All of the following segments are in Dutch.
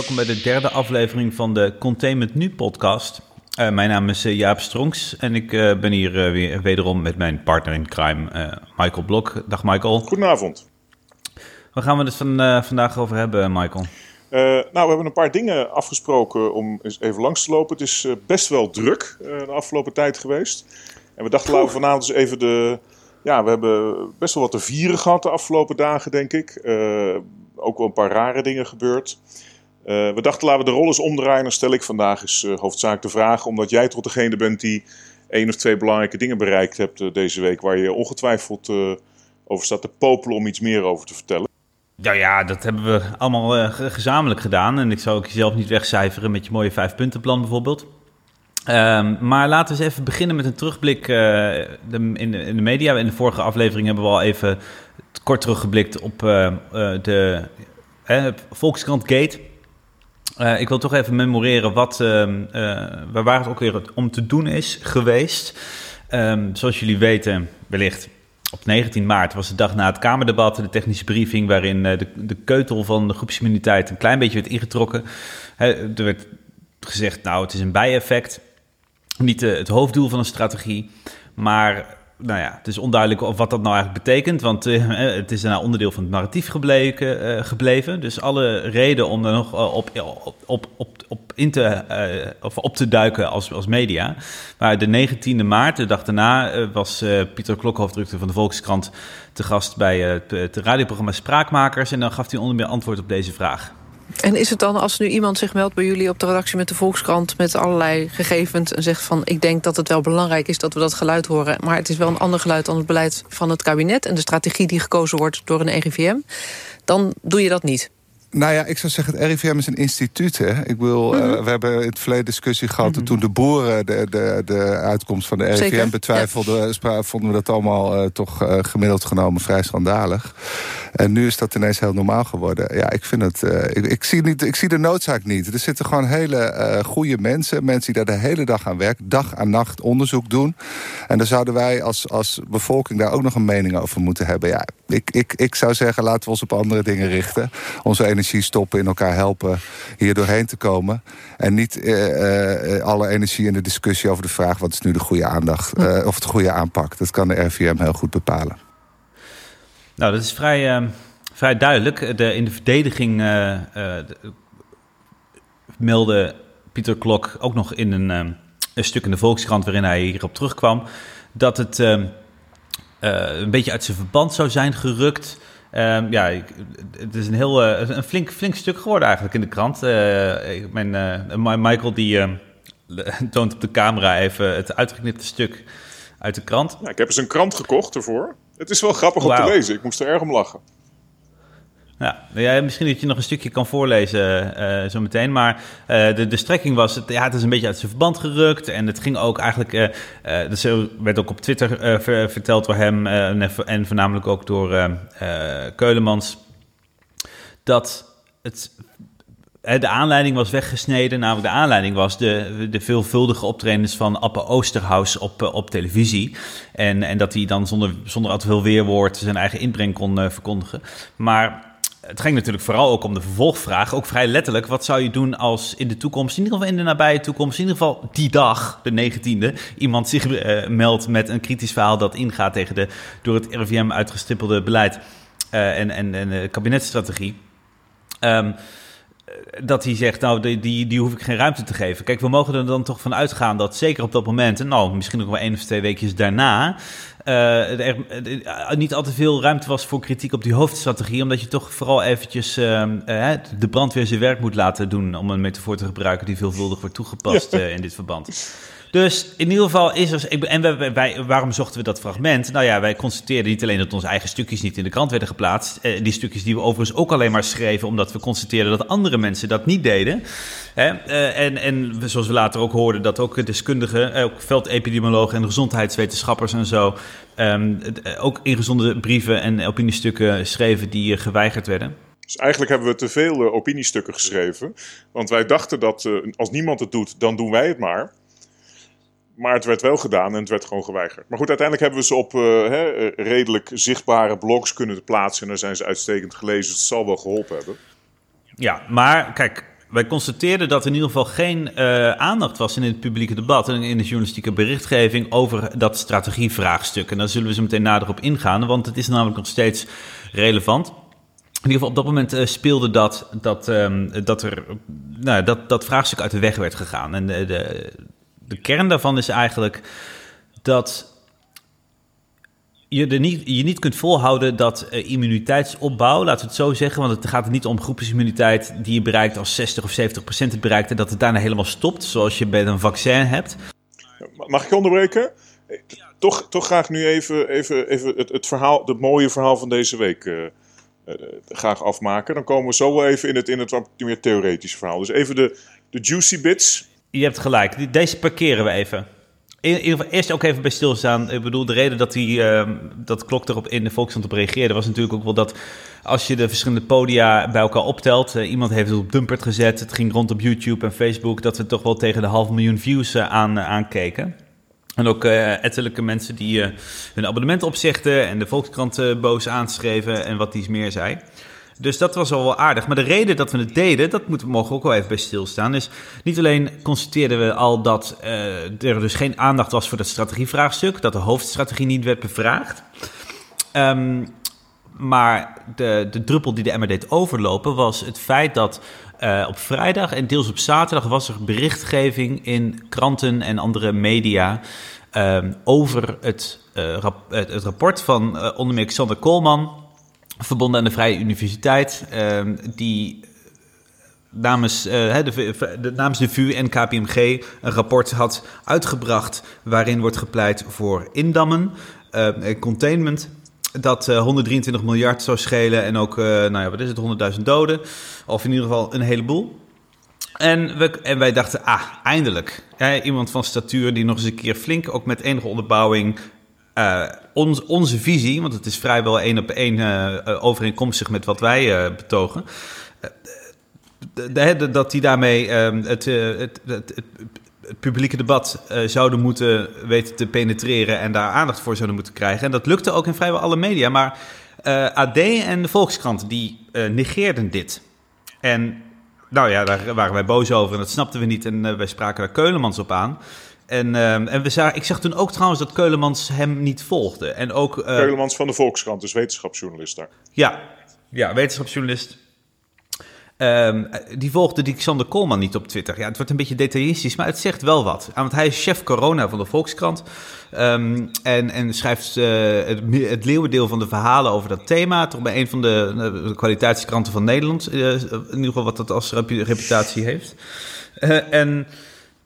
welkom bij de derde aflevering van de Containment Nu podcast. Uh, mijn naam is uh, Jaap Stronks en ik uh, ben hier weer wederom met mijn partner in crime, Michael Blok. Dag Michael. Goedenavond. Waar gaan we het van, vandaag over hebben, Michael? nou, we hebben een paar dingen afgesproken om eens even langs te lopen. Het is best wel druk de afgelopen tijd geweest. En we dachten, laten we vanavond eens even de... Ja, we hebben best wel wat te vieren gehad de afgelopen dagen, denk ik. ook wel een paar rare dingen gebeurd. Uh, we dachten, laten we de rollen eens omdraaien. Dan stel ik vandaag eens uh, hoofdzakelijk de vraag, omdat jij tot degene bent die één of twee belangrijke dingen bereikt hebt uh, deze week, waar je ongetwijfeld over staat te popelen om iets meer over te vertellen. Nou ja, dat hebben we allemaal gezamenlijk gedaan. En ik zou ook jezelf niet wegcijferen met je mooie vijfpuntenplan bijvoorbeeld. Um, maar laten we eens even beginnen met een terugblik de, in, de, in, de, media. In de vorige aflevering hebben we al even kort teruggeblikt op de Volkskrant Gate. Uh, ik wil toch even memoreren wat, uh, uh, waar het ook weer om te doen is geweest. Um, zoals jullie weten, wellicht op 19 maart was de dag na het Kamerdebat, de technische briefing, waarin de, de keutel van de groepsimmuniteit een klein beetje werd ingetrokken. er werd gezegd, nou, het is een bijeffect, niet het hoofddoel van een strategie, maar nou ja, het is onduidelijk of wat dat nou eigenlijk betekent, want uh, het is een onderdeel van het narratief gebleken, uh, gebleven. Dus alle reden om er nog op, op, op, op, in te, of op te duiken als, als media. Maar de 19e maart, de dag daarna, was Pieter Klok, hoofdredacteur van de Volkskrant, te gast bij het radioprogramma Spraakmakers. En dan gaf hij onder meer antwoord op deze vraag. En is het dan als nu iemand zich meldt bij jullie op de redactie met de Volkskrant... met allerlei gegevens en zegt van... ik denk dat het wel belangrijk is dat we dat geluid horen... maar het is wel een ander geluid dan het beleid van het kabinet... en de strategie die gekozen wordt door een RIVM... dan doe je dat niet? Nou ja, ik zou zeggen, het RIVM is een instituut. Hè? Ik wil, mm we hebben in het verleden discussie gehad... Mm toen de boeren de, de, de uitkomst van de RIVM betwijfelden... vonden we dat allemaal uh, toch uh, gemiddeld genomen vrij schandalig. En nu is dat ineens heel normaal geworden. Ja, ik vind het... Ik, ik, zie niet, ik zie de noodzaak niet. Er zitten gewoon hele goede mensen. Mensen die daar de hele dag aan werken. Dag en nacht onderzoek doen. En daar zouden wij als, als bevolking daar ook nog een mening over moeten hebben. Ja, ik, ik, ik zou zeggen, laten we ons op andere dingen richten. Onze energie stoppen, in elkaar helpen hier doorheen te komen. En niet uh, uh, alle energie in de discussie over de vraag... wat is nu de goede aandacht, uh, of het goede aanpak. Dat kan de RVM heel goed bepalen. Nou, dat is vrij, vrij duidelijk. De, in de verdediging meldde Pieter Klok ook nog in een, een stuk in de Volkskrant... waarin hij hierop terugkwam... dat het een beetje uit zijn verband zou zijn gerukt... Um, ja, het is een heel uh, een flink, flink stuk geworden eigenlijk in de krant. Uh, mijn, uh, Michael die toont op de camera even het uitgeknipte stuk uit de krant. Ja, ik heb eens een krant gekocht ervoor. Het is wel grappig wow. om te lezen. Ik moest er erg om lachen. Ja, ja, misschien dat je nog een stukje kan voorlezen uh, zo meteen. Maar uh, de, de strekking was, het, ja, het is een beetje uit zijn verband gerukt. En het ging ook eigenlijk, uh, dus werd ook op Twitter ver, verteld door hem en, voornamelijk ook door Keulemans. Dat het, de aanleiding was weggesneden. Namelijk de aanleiding was de, de veelvuldige optredens van Appe Oosterhuis op, op televisie. En, en dat hij dan zonder, zonder al te veel weerwoord zijn eigen inbreng kon verkondigen. Maar het ging natuurlijk vooral ook om de vervolgvraag. Ook vrij letterlijk, wat zou je doen als in de toekomst, in ieder geval in de nabije toekomst, in ieder geval die dag, de 19e, iemand zich uh, meldt met een kritisch verhaal dat ingaat tegen de door het RIVM uitgestippelde beleid uh, en, en, en de kabinetstrategie. Um, dat hij zegt, nou, die, die, die hoef ik geen ruimte te geven. Kijk, we mogen er dan toch van uitgaan dat zeker op dat moment, en nou, misschien nog wel één of twee weekjes daarna, uh, er uh, niet al te veel ruimte was voor kritiek op die hoofdstrategie, omdat je toch vooral eventjes uh, de brandweer zijn werk moet laten doen, om een metafoor te gebruiken die veelvuldig wordt toegepast in dit verband. Dus in ieder geval is er. En wij, waarom zochten we dat fragment? Nou ja, wij constateerden niet alleen dat onze eigen stukjes niet in de krant werden geplaatst. Eh, die stukjes die we overigens ook alleen maar schreven, omdat we constateerden dat andere mensen dat niet deden. Hè? Eh, en, en zoals we later ook hoorden, dat ook deskundigen, eh, ook veldepidemiologen en gezondheidswetenschappers en zo. Um, ook ingezonde brieven en opiniestukken schreven die geweigerd werden. Dus eigenlijk hebben we te veel opiniestukken geschreven. Want wij dachten dat als niemand het doet, dan doen wij het maar. Maar het werd wel gedaan en het werd gewoon geweigerd. Maar goed, uiteindelijk hebben we ze op uh, redelijk zichtbare blogs kunnen plaatsen. En daar zijn ze uitstekend gelezen. Dus het zal wel geholpen hebben. Ja, maar kijk, wij constateerden dat er in ieder geval geen uh, aandacht was in het publieke debat en in de journalistieke berichtgeving over dat strategievraagstuk. En daar zullen we zo meteen nader op ingaan, want het is namelijk nog steeds relevant. In ieder geval op dat moment uh, speelde dat, dat, um, dat, er, nou, dat dat vraagstuk uit de weg werd gegaan. En de, de kern daarvan is eigenlijk dat je, er niet, je niet kunt volhouden dat uh, immuniteitsopbouw, laten we het zo zeggen, want het gaat niet om groepsimmuniteit die je bereikt als 60 of 70 procent het bereikt en dat het daarna helemaal stopt, zoals je bij een vaccin hebt. Mag ik onderbreken? Toch, toch graag nu even, even, even het, het verhaal, het mooie verhaal van deze week uh, uh, graag afmaken. Dan komen we zo wel even in het, in het wat meer theoretische verhaal. Dus even de, de juicy bits. Je hebt gelijk, deze parkeren we even. In geval eerst ook even bij stilstaan. Ik bedoel, de reden dat, die, uh, dat Klok erop in de Volkskrant op reageerde... was natuurlijk ook wel dat als je de verschillende podia bij elkaar optelt... Uh, iemand heeft het op Dumpert gezet, het ging rond op YouTube en Facebook... dat we toch wel tegen de half miljoen views uh, aan, aankeken. En ook ettelijke mensen die hun abonnement opzegden... en de Volkskrant boos aanschreven en wat dies meer zei... Dus dat was al wel aardig. Maar de reden dat we het deden, dat moeten we mogen ook wel even bij stilstaan. Is niet alleen constateerden we al dat uh, er dus geen aandacht was voor dat strategievraagstuk, dat de hoofdstrategie niet werd bevraagd. Um, maar de, de druppel die de emmer deed overlopen was het feit dat uh, op vrijdag en deels op zaterdag was er berichtgeving in kranten en andere media um, over het, rap, het, het, rapport van onder meer Xander Koolman verbonden aan de Vrije Universiteit, uh, die namens, uh, de, de, namens de VU en KPMG een rapport had uitgebracht waarin wordt gepleit voor indammen, uh, containment. Dat 123 miljard zou schelen en ook, nou ja, wat is het, 100.000 doden. Of in ieder geval een heleboel. En, we, en wij dachten, ah, eindelijk. Iemand van statuur die nog eens een keer flink, ook met enige onderbouwing, uh, ons, onze visie, want het is vrijwel één op één uh, overeenkomstig met wat wij betogen. dat die daarmee ehm, het, het, het, het, publieke debat zouden moeten weten te penetreren en daar aandacht voor zouden moeten krijgen. En dat lukte ook in vrijwel alle media. Maar AD en de Volkskrant die negeerden dit. En nou ja, daar waren wij boos over en dat snapten we niet. En wij spraken daar Keulemans op aan. En, uh, en we zagen, ik zag toen ook trouwens dat Keulemans hem niet volgde. En ook, uh, Keulemans van de Volkskrant, dus wetenschapsjournalist daar. Ja, ja wetenschapsjournalist. Um, die volgde die Xander Koolman niet op Twitter. Ja, het wordt een beetje detailistisch, maar het zegt wel wat. Want hij is chef corona van de Volkskrant. Um, en, en schrijft uh, het, het leeuwendeel van de verhalen over dat thema. Toch bij een van de, de kwaliteitskranten van Nederland. Uh, in ieder geval wat dat als reputatie heeft. Uh, en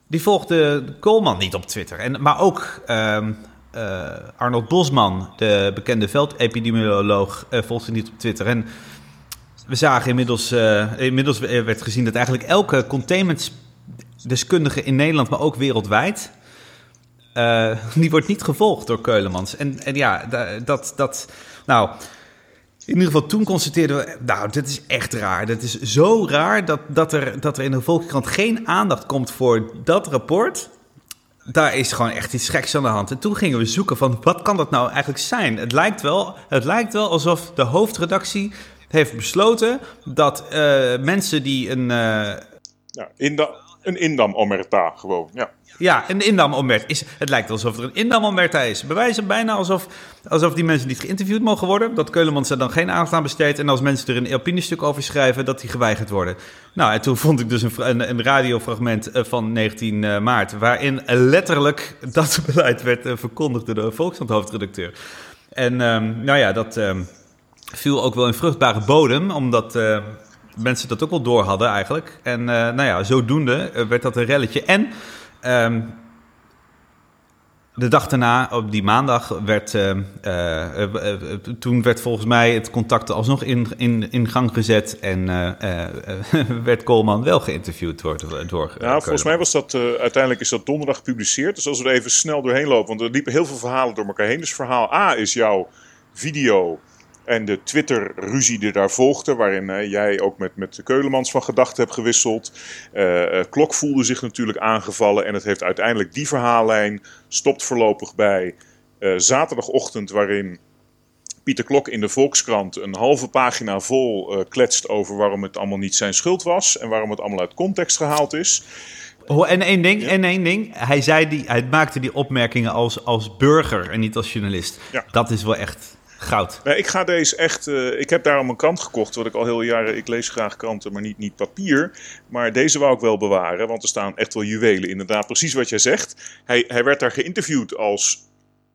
die volgde Koolman niet op Twitter. En, maar ook uh, uh, Arnold Bosman, de bekende veldepidemioloog, uh, volgde niet op Twitter. En we zagen inmiddels, uh, inmiddels werd gezien dat eigenlijk elke containmentdeskundige in Nederland, maar ook wereldwijd, die wordt niet gevolgd door Keulemans. En, en ja, dat, dat, nou, in ieder geval toen constateerden we, nou, dit is echt raar. Dat is zo raar dat, dat, er, dat er in de Volkskrant geen aandacht komt voor dat rapport. Daar is gewoon echt iets geks aan de hand. En toen gingen we zoeken van, wat kan dat nou eigenlijk zijn? Het lijkt wel, het lijkt wel alsof de hoofdredactie heeft besloten dat uh, mensen die een... Uh... In de, een indam-omerta gewoon, ja. Ja, een indam Is, het lijkt alsof er een indam is. Bewijzen bijna alsof, alsof die mensen niet geïnterviewd mogen worden. Dat Keulemans er dan geen aandacht aan besteedt. En als mensen er een opinistuk over schrijven, dat die geweigerd worden. Nou, en toen vond ik dus een, een, een radiofragment eh, van 19 uh, maart. Waarin letterlijk dat beleid werd uh, verkondigd door de Volkskrant hoofdredacteur. En um, nou ja, dat um, viel ook wel in vruchtbare bodem. Omdat mensen dat ook wel door hadden eigenlijk. En nou ja, zodoende werd dat een relletje. En Um, de dag daarna, op die maandag, werd, uh, uh, uh, toen werd volgens mij het contact alsnog in, in, in gang gezet en werd Coleman wel geïnterviewd door. door ja, volgens mij was dat uiteindelijk is dat donderdag gepubliceerd. Dus als we er even snel doorheen lopen, want er liepen heel veel verhalen door elkaar heen. Dus verhaal A is jouw video en de Twitter-ruzie die daar volgde, waarin uh, jij ook met, met de Keulemans van gedachten hebt gewisseld. Uh, Klok voelde zich natuurlijk aangevallen en het heeft uiteindelijk die verhaallijn stopt voorlopig bij zaterdagochtend, waarin Pieter Klok in de Volkskrant een halve pagina vol kletst over waarom het allemaal niet zijn schuld was en waarom het allemaal uit context gehaald is. Oh, en één ding, en één ding. Hij, zei die, hij maakte die opmerkingen als, als burger en niet als journalist. Ja. Dat is wel echt goud. Ik ga deze echt. Uh, ik heb daarom een krant gekocht. Wat ik al heel jaren. Ik lees graag kranten, maar niet, niet papier. Maar deze wou ik wel bewaren. Want er staan echt wel juwelen. Inderdaad, precies wat jij zegt. Hij, hij werd daar geïnterviewd als.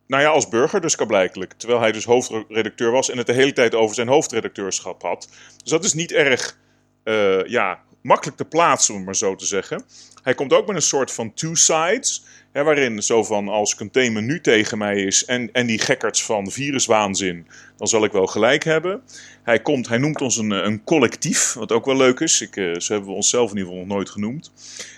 Nou ja, als burger dus blijkelijk. Terwijl hij dus hoofdredacteur was en het de hele tijd over zijn hoofdredacteurschap had. Dus dat is niet erg uh, ja, makkelijk te plaatsen, om maar zo te zeggen. Hij komt ook met een soort van two sides. Hè, waarin zo van als containment nu tegen mij is en, en die gekkerts van viruswaanzin, dan zal ik wel gelijk hebben. Hij, komt, hij noemt ons een, een collectief, wat ook wel leuk is. Ik, zo hebben we onszelf in ieder geval nog nooit genoemd.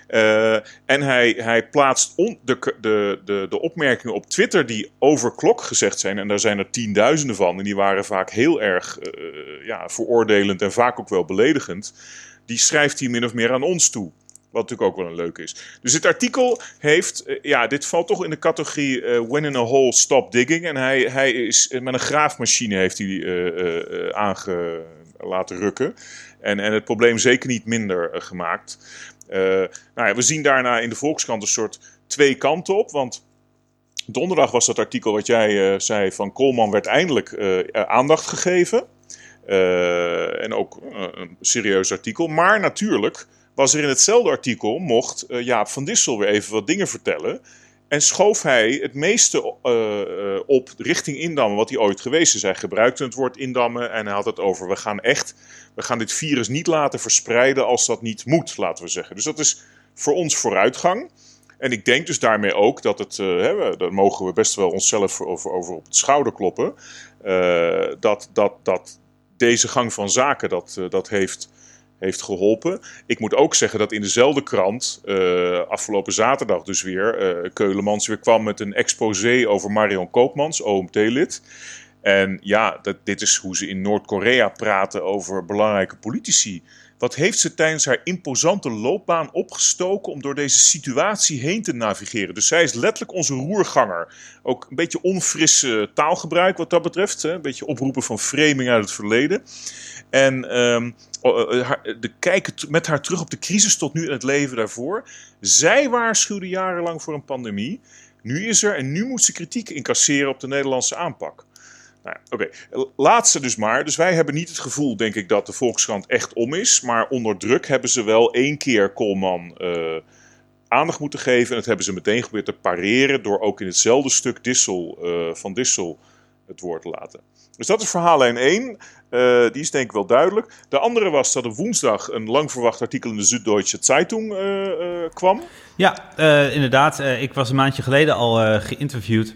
Uh, en hij, hij plaatst de, de, de, de opmerkingen op Twitter die over klok gezegd zijn. En daar zijn er tienduizenden van. En die waren vaak heel erg uh, ja, veroordelend en vaak ook wel beledigend. Die schrijft hij min of meer aan ons toe. Wat natuurlijk ook wel een leuk is. Dus dit artikel heeft, uh, ja, dit valt toch in de categorie uh, when in a hole, stop digging. En hij, hij is met een graafmachine heeft hij uh, aange laten rukken. En, en het probleem zeker niet minder gemaakt. nou ja, we zien daarna in de Volkskrant een soort twee kanten op. Want donderdag was dat artikel wat jij zei van Koolman werd eindelijk aandacht gegeven. en ook een serieus artikel. Maar natuurlijk was er in hetzelfde artikel, mocht uh, Jaap van Dissel weer even wat dingen vertellen. En schoof hij het meeste uh, op richting indammen wat hij ooit geweest is. Hij gebruikte het woord indammen en hij had het over: we gaan echt, we gaan dit virus niet laten verspreiden als dat niet moet, laten we zeggen. Dus dat is voor ons vooruitgang. En ik denk dus daarmee ook dat het, uh, hè, daar mogen we best wel onszelf over, over op de schouder kloppen. Dat, dat, dat deze gang van zaken dat, dat heeft heeft geholpen. Ik moet ook zeggen dat in dezelfde krant, uh, afgelopen zaterdag dus weer, uh, Keulemans weer kwam met een exposé over Marion Koopmans, OMT-lid. En ja, dat, dit is hoe ze in Noord-Korea praten over belangrijke politici. Wat heeft ze tijdens haar imposante loopbaan opgestoken om door deze situatie heen te navigeren? Dus zij is letterlijk onze roerganger. Ook een beetje onfrisse taalgebruik wat dat betreft. Hè? Een beetje oproepen van framing uit het verleden. En um, de kijken met haar terug op de crisis tot nu in het leven daarvoor. Zij waarschuwde jarenlang voor een pandemie. Nu is er en nu moet ze kritiek incasseren op de Nederlandse aanpak. Nou, Oké, laatste dus maar. Dus wij hebben niet het gevoel, denk ik, dat de Volkskrant echt om is. Maar onder druk hebben ze wel één keer Colman uh, aandacht moeten geven. En dat hebben ze meteen geprobeerd te pareren door ook in hetzelfde stuk Dissel, uh, van Dissel het woord te laten. Dus dat is verhaallijn 1. Uh, die is denk ik wel duidelijk. De andere was dat er woensdag een lang verwacht artikel in de Süddeutsche Zeitung kwam. Ja, inderdaad. ik was een maandje geleden al geïnterviewd.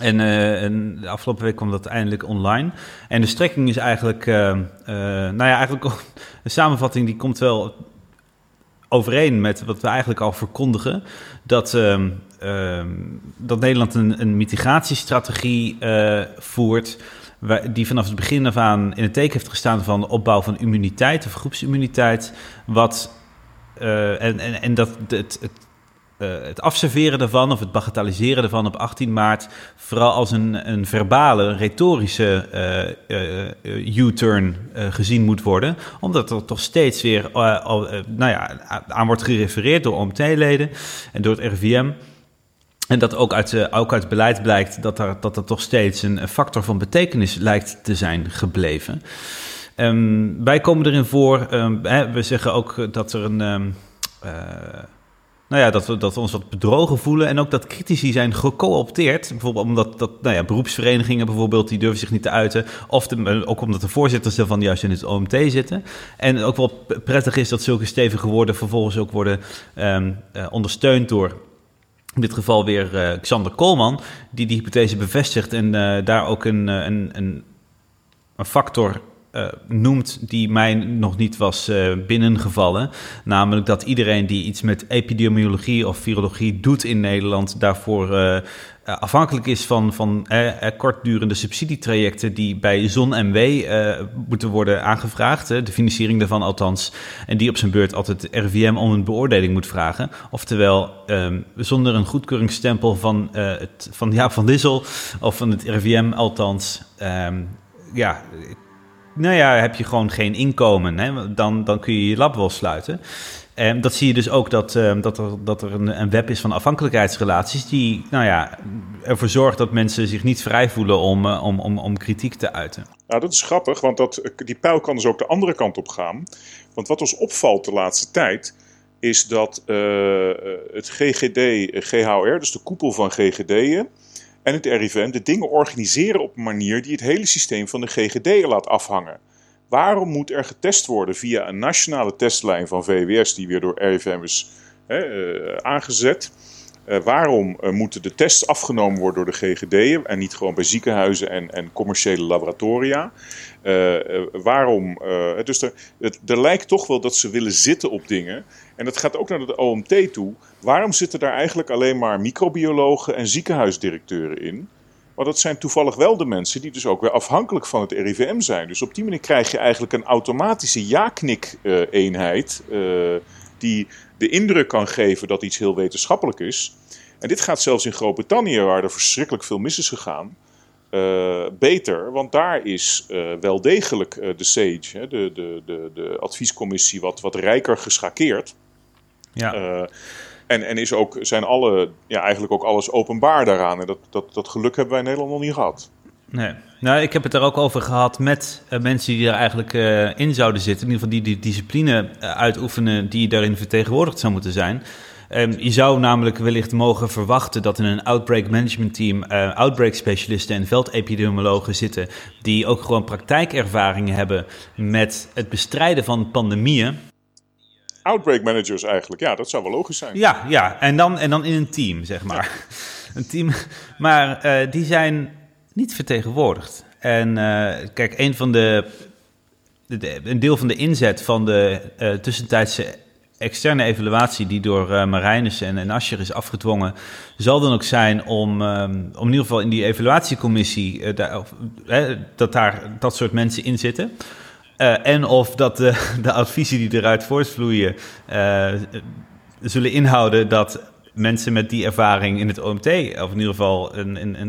En, en, de afgelopen week kwam dat eindelijk online. En de strekking is eigenlijk, nou ja, eigenlijk een samenvatting die komt wel overeen met wat we eigenlijk al verkondigen. Dat, uh, uh, dat Nederland een, een mitigatiestrategie voert. Die vanaf het begin af aan in het teken heeft gestaan van de opbouw van immuniteit of groepsimmuniteit. Wat, en, en, en dat het, het uh, het afserveren daarvan of het bagatelliseren daarvan op 18 maart vooral als een, een verbale, retorische uh, uh, U-turn gezien moet worden. Omdat er toch steeds weer nou ja, aan wordt gerefereerd door OMT-leden en door het RIVM. En dat ook uit, ook uit beleid blijkt dat dat er toch steeds een factor van betekenis lijkt te zijn gebleven. Um, wij komen erin voor, um, hè, we zeggen ook dat er een... Um, nou ja, dat we, dat ons wat bedrogen voelen. En ook dat critici zijn gecoopteerd. Bijvoorbeeld omdat dat, nou ja, beroepsverenigingen bijvoorbeeld, die durven zich niet te uiten. Of de, ook omdat de voorzitters ervan juist in het OMT zitten. En ook wel prettig is dat zulke stevige woorden vervolgens ook worden um, uh, ondersteund door in dit geval weer uh, Xander Koolman, die die hypothese bevestigt en daar ook een, een, een, een factor uh, noemt die mij nog niet was uh, binnengevallen. Namelijk dat iedereen die iets met epidemiologie of virologie doet in Nederland daarvoor uh, afhankelijk is van, van kortdurende subsidietrajecten die bij ZonMW uh, moeten worden aangevraagd, de financiering daarvan althans, en die op zijn beurt altijd RIVM om een beoordeling moet vragen. Oftewel, um, zonder een goedkeuringsstempel van, het, van Jaap van Dissel of van het RIVM althans, um, ja, nou ja, heb je gewoon geen inkomen. Hè? Dan, dan kun je je lab wel sluiten. En dat zie je dus ook dat, uh, dat er, dat er een, een, web is van afhankelijkheidsrelaties die nou ja, ervoor zorgt dat mensen zich niet vrij voelen om, uh, om, om, om kritiek te uiten. Nou, dat is grappig, want dat, die pijl kan dus ook de andere kant op gaan. Want wat ons opvalt de laatste tijd, is dat uh, het GGD, GHR, dus de koepel van GGD'en en het RIVM, de dingen organiseren op een manier die het hele systeem van de GGD laat afhangen. Waarom moet er getest worden via een nationale testlijn van VWS, die weer door RIVM is hè, uh, aangezet? Uh, waarom uh, moeten de tests afgenomen worden door de GGD en niet gewoon bij ziekenhuizen en, en commerciële laboratoria? waarom? dus er, het, lijkt toch wel dat ze willen zitten op dingen. En dat gaat ook naar de OMT toe. Waarom zitten daar eigenlijk alleen maar microbiologen en ziekenhuisdirecteuren in? Maar dat zijn toevallig wel de mensen die dus ook weer afhankelijk van het RIVM zijn. Dus op die manier krijg je eigenlijk een automatische ja-knik-eenheid. Die de indruk kan geven dat iets heel wetenschappelijk is. En dit gaat zelfs in Groot-Brittannië, waar er verschrikkelijk veel mis is gegaan. Uh, beter, want daar is uh, wel degelijk de SAGE, hè, de, de, de, de adviescommissie, wat, wat rijker geschakeerd. Ja. En, en is ook, zijn alle, ja, eigenlijk ook alles openbaar daaraan. En dat, dat, dat geluk hebben wij in Nederland nog niet gehad. Nee. Nou, ik heb het er ook over gehad met uh, mensen die er eigenlijk uh, in zouden zitten. In ieder geval die die discipline uh, uitoefenen die daarin vertegenwoordigd zou moeten zijn. Um, je zou namelijk wellicht mogen verwachten dat in een outbreak management team outbreak specialisten en veldepidemiologen zitten. Die ook gewoon praktijkervaringen hebben met het bestrijden van pandemieën outbreak managers eigenlijk. Ja, dat zou wel logisch zijn. Ja, ja. En, dan, en dan in een team, zeg maar. een team. Maar uh, die zijn niet vertegenwoordigd. En uh, kijk, een van de, de, een deel van de inzet van de uh, tussentijdse externe evaluatie die door uh, Marijnissen en, en Ascher is afgedwongen, zal dan ook zijn om, um, om in ieder geval in die evaluatiecommissie daar, dat daar dat soort mensen in zitten. En of dat de, de adviezen die eruit voortvloeien zullen inhouden dat mensen met die ervaring in het OMT, of in ieder geval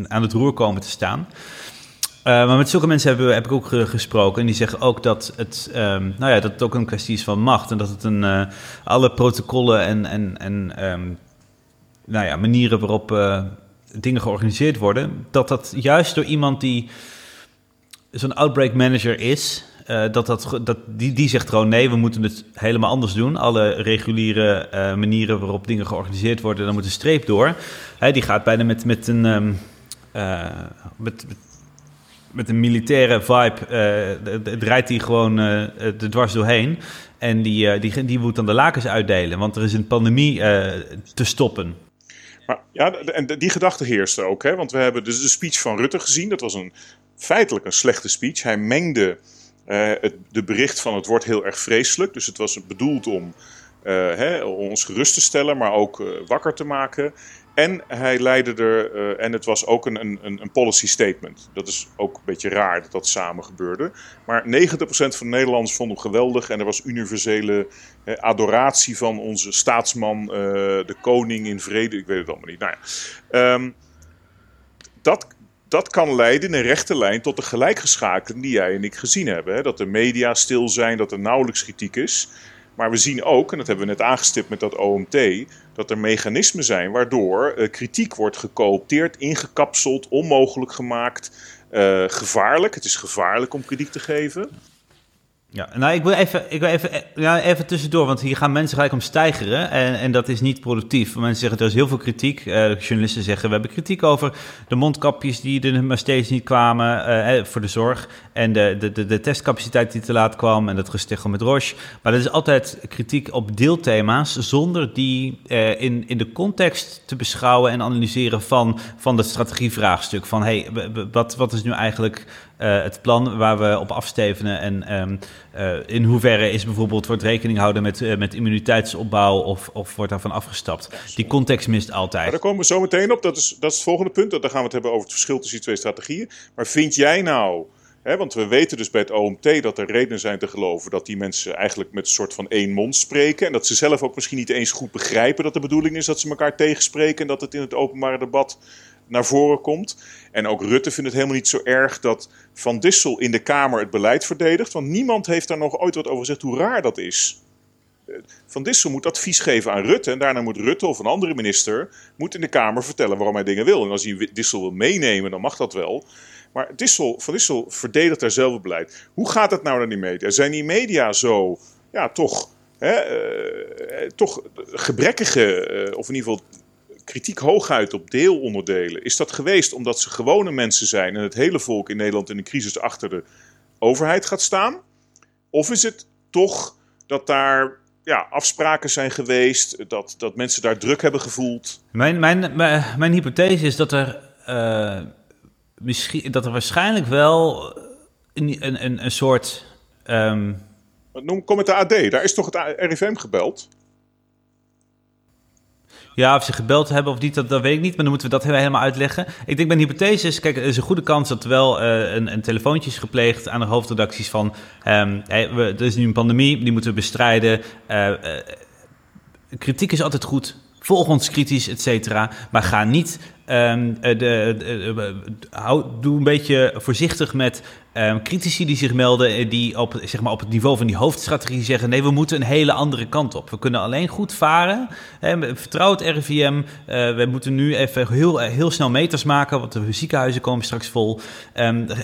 aan het roer komen te staan. Uh, maar met zulke mensen hebben, heb ik ook gesproken. En die zeggen ook dat het, um, nou ja, dat het ook een kwestie is van macht. En dat het een, alle protocollen en, en, en um, nou ja, manieren waarop dingen georganiseerd worden, dat dat juist door iemand die zo'n outbreak manager is, uh, dat dat, dat, die, die zegt gewoon nee, we moeten het helemaal anders doen. Alle reguliere uh, manieren waarop dingen georganiseerd worden, dan moet een streep door. Hij die gaat bijna met, met een. Um, uh, met, met een militaire vibe, draait hij gewoon de dwars doorheen. En die, die, die moet dan de lakens uitdelen, want er is een pandemie te stoppen. Maar ja, en die gedachte heerste ook, hè? want we hebben dus de speech van Rutte gezien. Dat was een, feitelijk een slechte speech. Hij mengde uh, het de bericht van het wordt heel erg vreselijk. Dus het was bedoeld om uh, hè, ons gerust te stellen, maar ook uh, wakker te maken. En hij leidde er, en het was ook een, een, een policy statement. Dat is ook een beetje raar dat dat samen gebeurde. Maar 90% van de Nederlanders vonden hem geweldig. En er was universele adoratie van onze staatsman, de koning in vrede. Ik weet het allemaal niet. Nou ja. Um, dat dat kan leiden in een rechte lijn tot de gelijkgeschakeling die jij en ik gezien hebben. Hè? Dat de media stil zijn, dat er nauwelijks kritiek is. Maar we zien ook, en dat hebben we net aangestipt met dat OMT, dat er mechanismen zijn waardoor uh, kritiek wordt gecoopteerd, ingekapseld, onmogelijk gemaakt, uh, gevaarlijk. Het is gevaarlijk om kritiek te geven. Ja, nou, ik wil even, ik wil even, ja, even tussendoor, want hier gaan mensen gelijk om stijgeren en, en dat is niet productief. Mensen zeggen er is heel veel kritiek. Uh, journalisten zeggen we hebben kritiek over de mondkapjes die er maar steeds niet kwamen uh, voor de zorg en de, de, de, de, testcapaciteit die te laat kwam en dat gesteggel met Roche. Maar dat is altijd kritiek op deelthema's zonder die in, in de context te beschouwen en analyseren van, van het strategievraagstuk. Van hey, wat, wat is nu eigenlijk uh, het plan waar we op afstevenen. En um, uh, in hoeverre is bijvoorbeeld wordt rekening houden met, uh, met immuniteitsopbouw of, of wordt daarvan afgestapt. Die context mist altijd. Maar daar komen we zo meteen op. Dat is, dat is het volgende punt. Dan gaan we het hebben over het verschil tussen die twee strategieën. Maar vind jij nou want we weten dus bij het OMT dat er redenen zijn te geloven dat die mensen eigenlijk met een soort van één mond spreken. En dat ze zelf ook misschien niet eens goed begrijpen dat de bedoeling is dat ze elkaar tegenspreken en dat het in het openbare debat naar voren komt. En ook Rutte vindt het helemaal niet zo erg dat Van Dissel in de Kamer het beleid verdedigt. Want niemand heeft daar nog ooit wat over gezegd hoe raar dat is. Van Dissel moet advies geven aan Rutte. En daarna moet Rutte of een andere minister moet in de Kamer vertellen waarom hij dingen wil. En als hij Dissel wil meenemen, dan mag dat wel. Maar Dissel, Van Dissel verdedigt daar zelf het beleid. Hoe gaat het nou naar die media? Zijn die media zo, ja, toch, hè, uh, toch gebrekkige, of in ieder geval kritiek hooguit op deelonderdelen? Is dat geweest omdat ze gewone mensen zijn en het hele volk in Nederland in de crisis achter de overheid gaat staan? Of is het toch dat daar ja, afspraken zijn geweest, dat, dat mensen daar druk hebben gevoeld? Mijn, mijn, mijn, mijn hypothese is dat er. Uh misschien, dat er waarschijnlijk wel een, een, een soort. Um... Noem, kom met de AD, daar is toch het RIVM gebeld? Ja, of ze gebeld hebben of niet, dat, weet ik niet. Maar dan moeten we dat helemaal uitleggen. Ik denk bij een hypothese is, kijk, er is een goede kans dat er wel uh, een, een telefoontje is gepleegd aan de hoofdredacties van... Hey, we, er is nu een pandemie, die moeten we bestrijden. Uh, uh, kritiek is altijd goed. Volg ons kritisch, et cetera. Maar ga niet Um, de, hou, doe een beetje voorzichtig met um, critici die zich melden, eh, die op, zeg maar, op het niveau van die hoofdstrategie zeggen: nee, we moeten een hele andere kant op. We kunnen alleen goed varen. Hè, vertrouw het RIVM. Uh, we moeten nu even heel, heel snel meters maken, want de ziekenhuizen komen straks vol. Um, uh,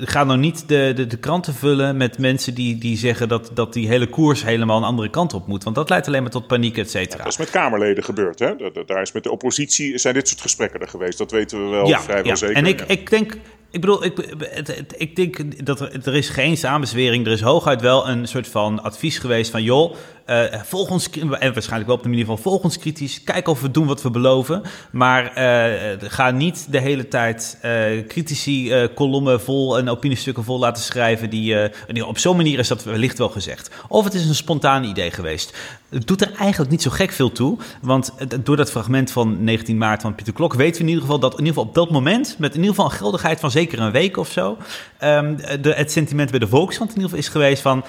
ga nou niet de, de, de, kranten vullen met mensen die, die zeggen dat, dat die hele koers helemaal een andere kant op moet. Want dat leidt alleen maar tot paniek, et cetera. Ja, dat is met Kamerleden gebeurd. Hè? Daar is met de oppositie zijn dit soort gesprekken geweest. Dat weten we wel ja, vrijwel ja. zeker. En ik, ik denk, ik bedoel, ik, ik denk dat er, er is geen samenzwering. Er is hooguit wel een soort van advies geweest van... joh, uh, volg ons, en waarschijnlijk wel op de manier van volg ons kritisch. Kijk of we doen wat we beloven. Maar uh, ga niet de hele tijd uh, critici kolommen vol en opiniestukken vol laten schrijven. Die, op zo'n manier is dat wellicht wel gezegd. Of het is een spontaan idee geweest. Het doet er eigenlijk niet zo gek veel toe. Want door dat fragment van 19 maart van Pieter Klok weten we in ieder geval dat in ieder geval op dat moment, met in ieder geval een geldigheid van zeker een week of zo, um, de, het sentiment bij de Volkskrant in ieder geval is geweest van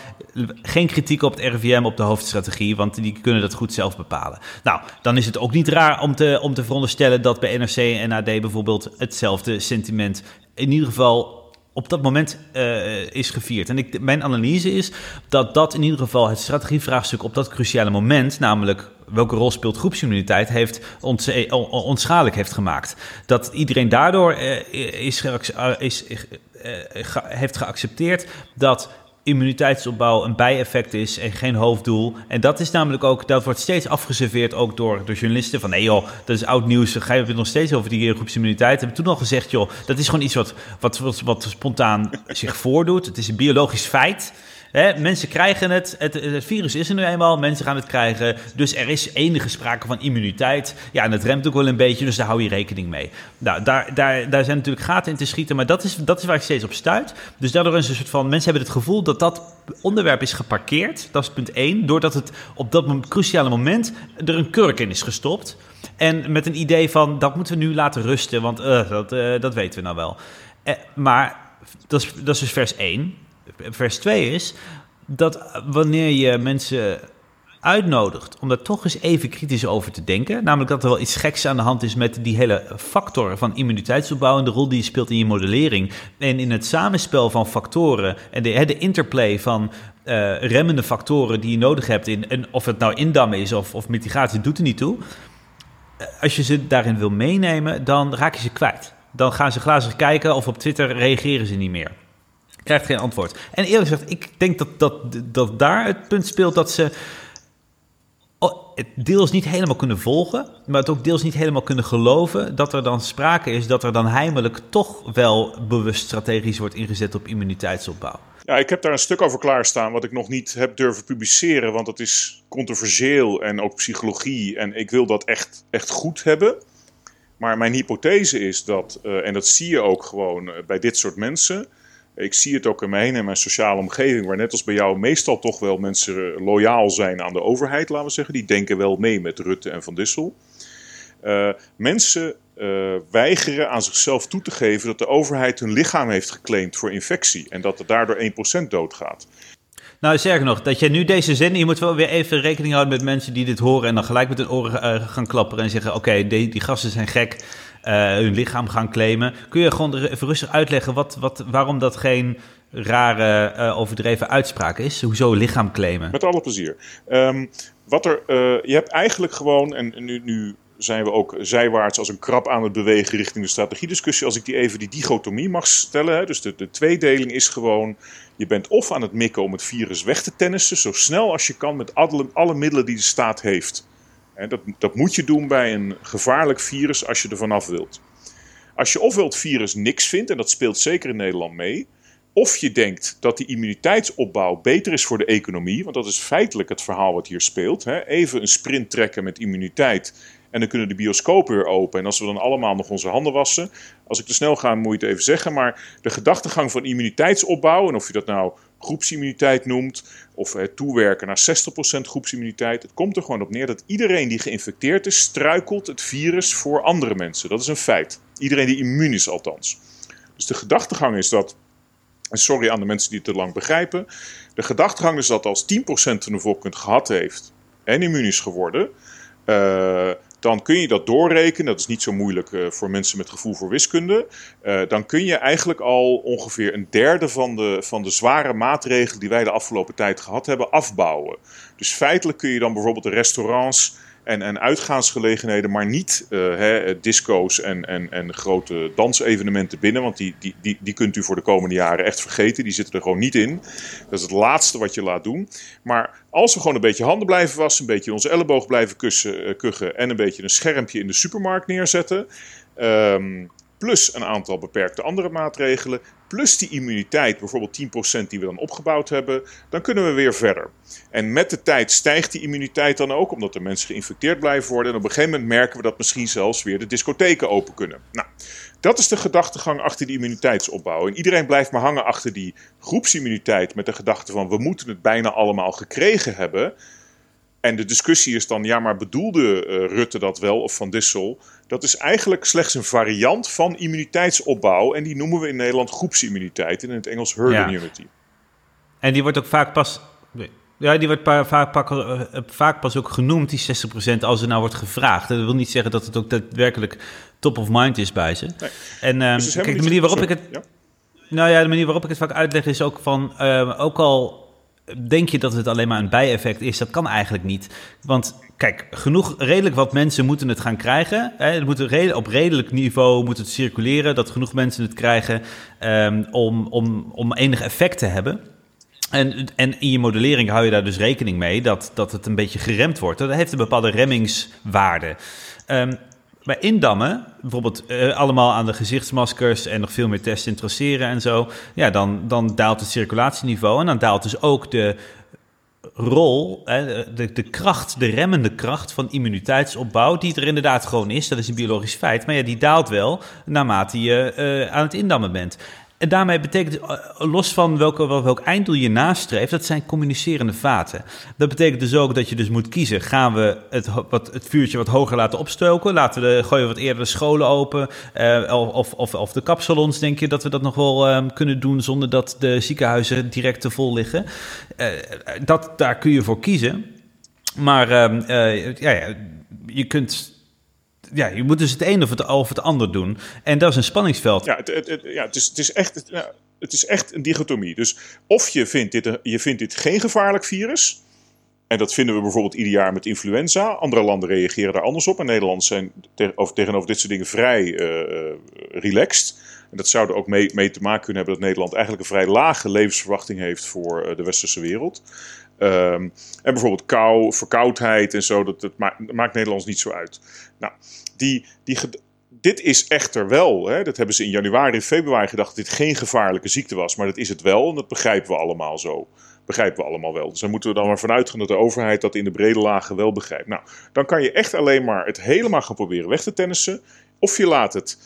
geen kritiek op het RIVM op de hoofdstrategie, want die kunnen dat goed zelf bepalen. Nou, dan is het ook niet raar om te, om te veronderstellen dat bij NRC en AD bijvoorbeeld hetzelfde sentiment in ieder geval op dat moment uh, is gevierd. En ik, mijn analyse is dat dat in ieder geval het strategievraagstuk op dat cruciale moment, namelijk welke rol speelt groepsimmuniteit, heeft ons, eh, onschadelijk heeft gemaakt. Dat iedereen daardoor uh, is, is, is heeft geaccepteerd dat immuniteitsopbouw een bijeffect is en geen hoofddoel. En dat is namelijk ook, dat wordt steeds afgeserveerd ook door, door journalisten. Van nee joh, dat is oud nieuws, ga je het nog steeds over die groepsimmuniteit. Hebben toen al gezegd joh, dat is gewoon iets wat, wat, wat, wat spontaan zich voordoet. Het is een biologisch feit mensen krijgen het, het, het, virus is er nu eenmaal, mensen gaan het krijgen. Dus er is enige sprake van immuniteit. Ja, en het remt ook wel een beetje, dus daar hou je rekening mee. Nou, daar, daar, daar zijn natuurlijk gaten in te schieten, maar dat is, dat is waar ik steeds op stuit. Dus daardoor is een soort van, mensen hebben het gevoel dat dat onderwerp is geparkeerd. Dat is punt één, doordat het op dat cruciale moment er een kurk in is gestopt. En met een idee van, dat moeten we nu laten rusten, want uh, dat, uh, dat weten we nou wel. Eh, maar dat is, dat is dus vers 1 vers 2 is dat wanneer je mensen uitnodigt om daar toch eens even kritisch over te denken. Namelijk dat er wel iets geks aan de hand is met die hele factor van immuniteitsopbouw en de rol die je speelt in je modellering. En in het samenspel van factoren en de, de interplay van uh, remmende factoren die je nodig hebt. In, en of het nou indammen is of, of mitigatie, doet er niet toe. Eh, als je ze daarin wil meenemen, dan raak je ze kwijt. Dan gaan ze glazig kijken of op Twitter reageren ze niet meer krijgt geen antwoord. En eerlijk gezegd, ik denk dat, dat, dat daar het punt speelt dat ze het deels niet helemaal kunnen volgen, maar het ook deels niet helemaal kunnen geloven dat er dan sprake is dat er dan heimelijk toch wel bewust strategisch wordt ingezet op immuniteitsopbouw. Ja, ik heb daar een stuk over klaarstaan wat ik nog niet heb durven publiceren, want dat is controversieel en ook psychologie en ik wil dat echt, echt goed hebben. Maar mijn hypothese is dat, uh, en dat zie je ook gewoon uh, bij dit soort mensen, Ik zie het ook in mijn, in mijn sociale omgeving, waar net als bij jou meestal toch wel mensen loyaal zijn aan de overheid, laten we zeggen. Die denken wel mee met Rutte en Van Dissel. Uh, mensen uh, weigeren aan zichzelf toe te geven dat de overheid hun lichaam heeft geclaimd voor infectie en dat er daardoor 1% doodgaat. Nou, sterker nog, dat je nu deze zin, je moet wel weer even rekening houden met mensen die dit horen en dan gelijk met hun oren gaan klapperen en zeggen: Oké, die, die gasten zijn gek, hun lichaam gaan claimen. Kun je gewoon even rustig uitleggen wat, wat, waarom dat geen rare, uh, overdreven uitspraak is? Hoezo lichaam claimen? Met alle plezier. Um, wat er, je hebt eigenlijk gewoon, en nu, nu zijn we ook zijwaarts als een krab aan het bewegen richting de strategiediscussie. Als ik die even die dichotomie mag stellen. Hè, dus de, de tweedeling is gewoon, je bent of aan het mikken om het virus weg te tennissen, zo snel als je kan met alle, alle middelen die de staat heeft. Dat, dat moet je doen bij een gevaarlijk virus als je er vanaf wilt. Als je ofwel het virus niks vindt, en dat speelt zeker in Nederland mee, of je denkt dat die immuniteitsopbouw beter is voor de economie, want dat is feitelijk het verhaal wat hier speelt. Hè? Even een sprint trekken met immuniteit en dan kunnen de bioscopen weer open. En als we dan allemaal nog onze handen wassen. Als ik te snel ga, moet je het even zeggen. Maar de gedachtegang van immuniteitsopbouw. En of je dat nou groepsimmuniteit noemt. Of het toewerken naar 60% groepsimmuniteit. Het komt er gewoon op neer dat iedereen die geïnfecteerd is. struikelt het virus voor andere mensen. Dat is een feit. Iedereen die immuun is, althans. Dus de gedachtegang is dat. En sorry aan de mensen die het te lang begrijpen. De gedachtegang is dat als 10% van de volk gehad heeft. en immuun is geworden. Uh, dan kun je dat doorrekenen. Dat is niet zo moeilijk uh, voor mensen met gevoel voor wiskunde. Uh, dan kun je eigenlijk al ongeveer een derde van de, van de zware maatregelen die wij de afgelopen tijd gehad hebben afbouwen. Dus feitelijk kun je dan bijvoorbeeld de restaurants en, en uitgaansgelegenheden, maar niet uh, hè, disco's en, en, en grote dansevenementen binnen. Want die, die, die, die kunt u voor de komende jaren echt vergeten. Die zitten er gewoon niet in. Dat is het laatste wat je laat doen. Maar als we gewoon een beetje handen blijven wassen, een beetje onze elleboog blijven kussen, uh, kuchen en een beetje een schermpje in de supermarkt neerzetten. Um, plus een aantal beperkte andere maatregelen, plus die immuniteit, bijvoorbeeld 10% die we dan opgebouwd hebben, dan kunnen we weer verder. En met de tijd stijgt die immuniteit dan ook, omdat de mensen geïnfecteerd blijven worden. En op een gegeven moment merken we dat misschien zelfs weer de discotheken open kunnen. Nou, dat is de gedachtegang achter die immuniteitsopbouw. En iedereen blijft maar hangen achter die groepsimmuniteit met de gedachte van we moeten het bijna allemaal gekregen hebben. En de discussie is dan, ja, maar bedoelde uh, Rutte dat wel of Van Dissel? Dat is eigenlijk slechts een variant van immuniteitsopbouw. En die noemen we in Nederland groepsimmuniteit, in het Engels herd ja. immunity. En die wordt ook vaak pas. Ja, die wordt vaak, vaak, uh, vaak pas ook genoemd, die 60%, als er nou wordt gevraagd. Dat wil niet zeggen dat het ook daadwerkelijk top of mind is bij ze. Nee. En dus kijk, de manier waarop ik het. Ja? Nou ja, de manier waarop ik het vaak uitleg is ook van. Uh, ook al denk je dat het alleen maar een bijeffect is? Dat kan eigenlijk niet. Want kijk, genoeg, redelijk wat mensen moeten het gaan krijgen. Hè? Het moet op redelijk niveau moet het circuleren, dat genoeg mensen het krijgen um, om, om, om enig effect te hebben. En, en in je modellering hou je daar dus rekening mee dat, dat het een beetje geremd wordt. Dat heeft een bepaalde remmingswaarde. Um, bij indammen, bijvoorbeeld uh, allemaal aan de gezichtsmaskers en nog veel meer testen en traceren en zo, ja, dan, dan daalt het circulatieniveau en dan daalt dus ook de rol, hè, de, de kracht, de remmende kracht van immuniteitsopbouw, die er inderdaad gewoon is, dat is een biologisch feit, maar ja, die daalt wel naarmate je uh, aan het indammen bent. En daarmee betekent, eh, los van welke, welk einddoel je nastreeft, dat zijn communicerende vaten. Dat betekent dus ook dat je dus moet kiezen. Gaan we het, wat, het vuurtje wat hoger laten opstoken? Laten we de, gooien wat eerder de scholen open? Uh, of, of, of de kapsalons, denk je dat we dat nog wel uh, kunnen doen zonder dat de ziekenhuizen direct te vol liggen? Uh, dat, daar kun je voor kiezen. Maar ehm, ja, ja, je kunt ja, je moet dus het een of het, of het ander doen. En dat is een spanningsveld. Ja, het, het, ja, het, is, het, is echt, het, is echt een dichotomie. Dus of je vindt, dit, je vindt dit geen gevaarlijk virus. En dat vinden we bijvoorbeeld ieder jaar met influenza. Andere landen reageren daar anders op. En Nederland zijn tegenover, dit soort dingen vrij uh, relaxed. En dat zou er ook mee, mee, te maken kunnen hebben dat Nederland eigenlijk een vrij lage levensverwachting heeft voor de westerse wereld. Um, en bijvoorbeeld kou, verkoudheid en zo, dat, dat maakt, maakt Nederlands niet zo uit. Nou, die, die, dit is echter wel, hè, dat hebben ze in januari, februari gedacht dat dit geen gevaarlijke ziekte was, maar dat is het wel en dat begrijpen we allemaal zo. Begrijpen we allemaal wel. Dus dan moeten we dan maar vanuit gaan dat de overheid dat in de brede lagen wel begrijpt. Nou, dan kan je echt alleen maar het helemaal gaan proberen weg te tennissen. Of je laat het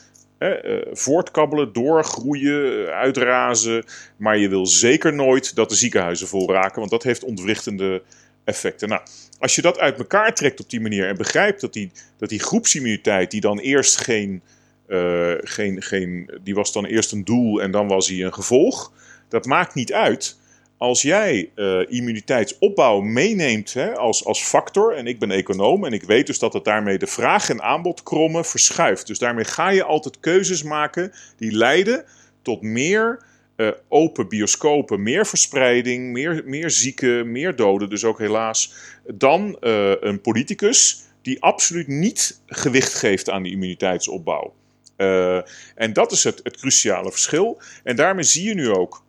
voortkabbelen, doorgroeien, uitrazen. Maar je wil zeker nooit dat de ziekenhuizen vol raken, want dat heeft ontwrichtende effecten. Nou, als je dat uit elkaar trekt op die manier en begrijpt dat die, dat die groepsimmuniteit, die dan eerst geen, uh, geen, geen. die was dan eerst een doel en dan was hij een gevolg. Dat maakt niet uit als jij uh, immuniteitsopbouw meeneemt hè, als, als factor, en ik ben econoom en ik weet dus dat het daarmee de vraag en aanbodkrommen verschuift. Dus daarmee ga je altijd keuzes maken die leiden tot meer uh, open bioscopen, meer verspreiding, meer, meer zieken, meer doden, dus ook helaas, dan uh, een politicus die absoluut niet gewicht geeft aan die immuniteitsopbouw. Uh, en dat is het, het cruciale verschil. En daarmee zie je nu ook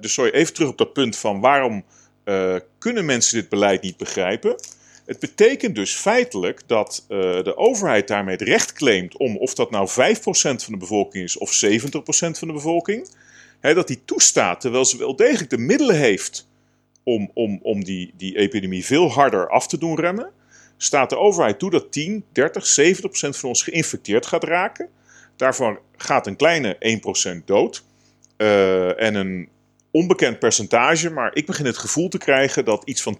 dus sorry, even terug op dat punt van waarom kunnen mensen dit beleid niet begrijpen? Het betekent dus feitelijk dat uh, de overheid daarmee het recht claimt om, of dat nou 5% van de bevolking is of 70% van de bevolking, hè, dat die toestaat terwijl ze wel degelijk de middelen heeft om, om, om die, die epidemie veel harder af te doen remmen, staat de overheid toe dat 10, 30, 70% van ons geïnfecteerd gaat raken. Daarvan gaat een kleine 1% dood. Uh, en een onbekend percentage, maar ik begin het gevoel te krijgen dat iets van 10%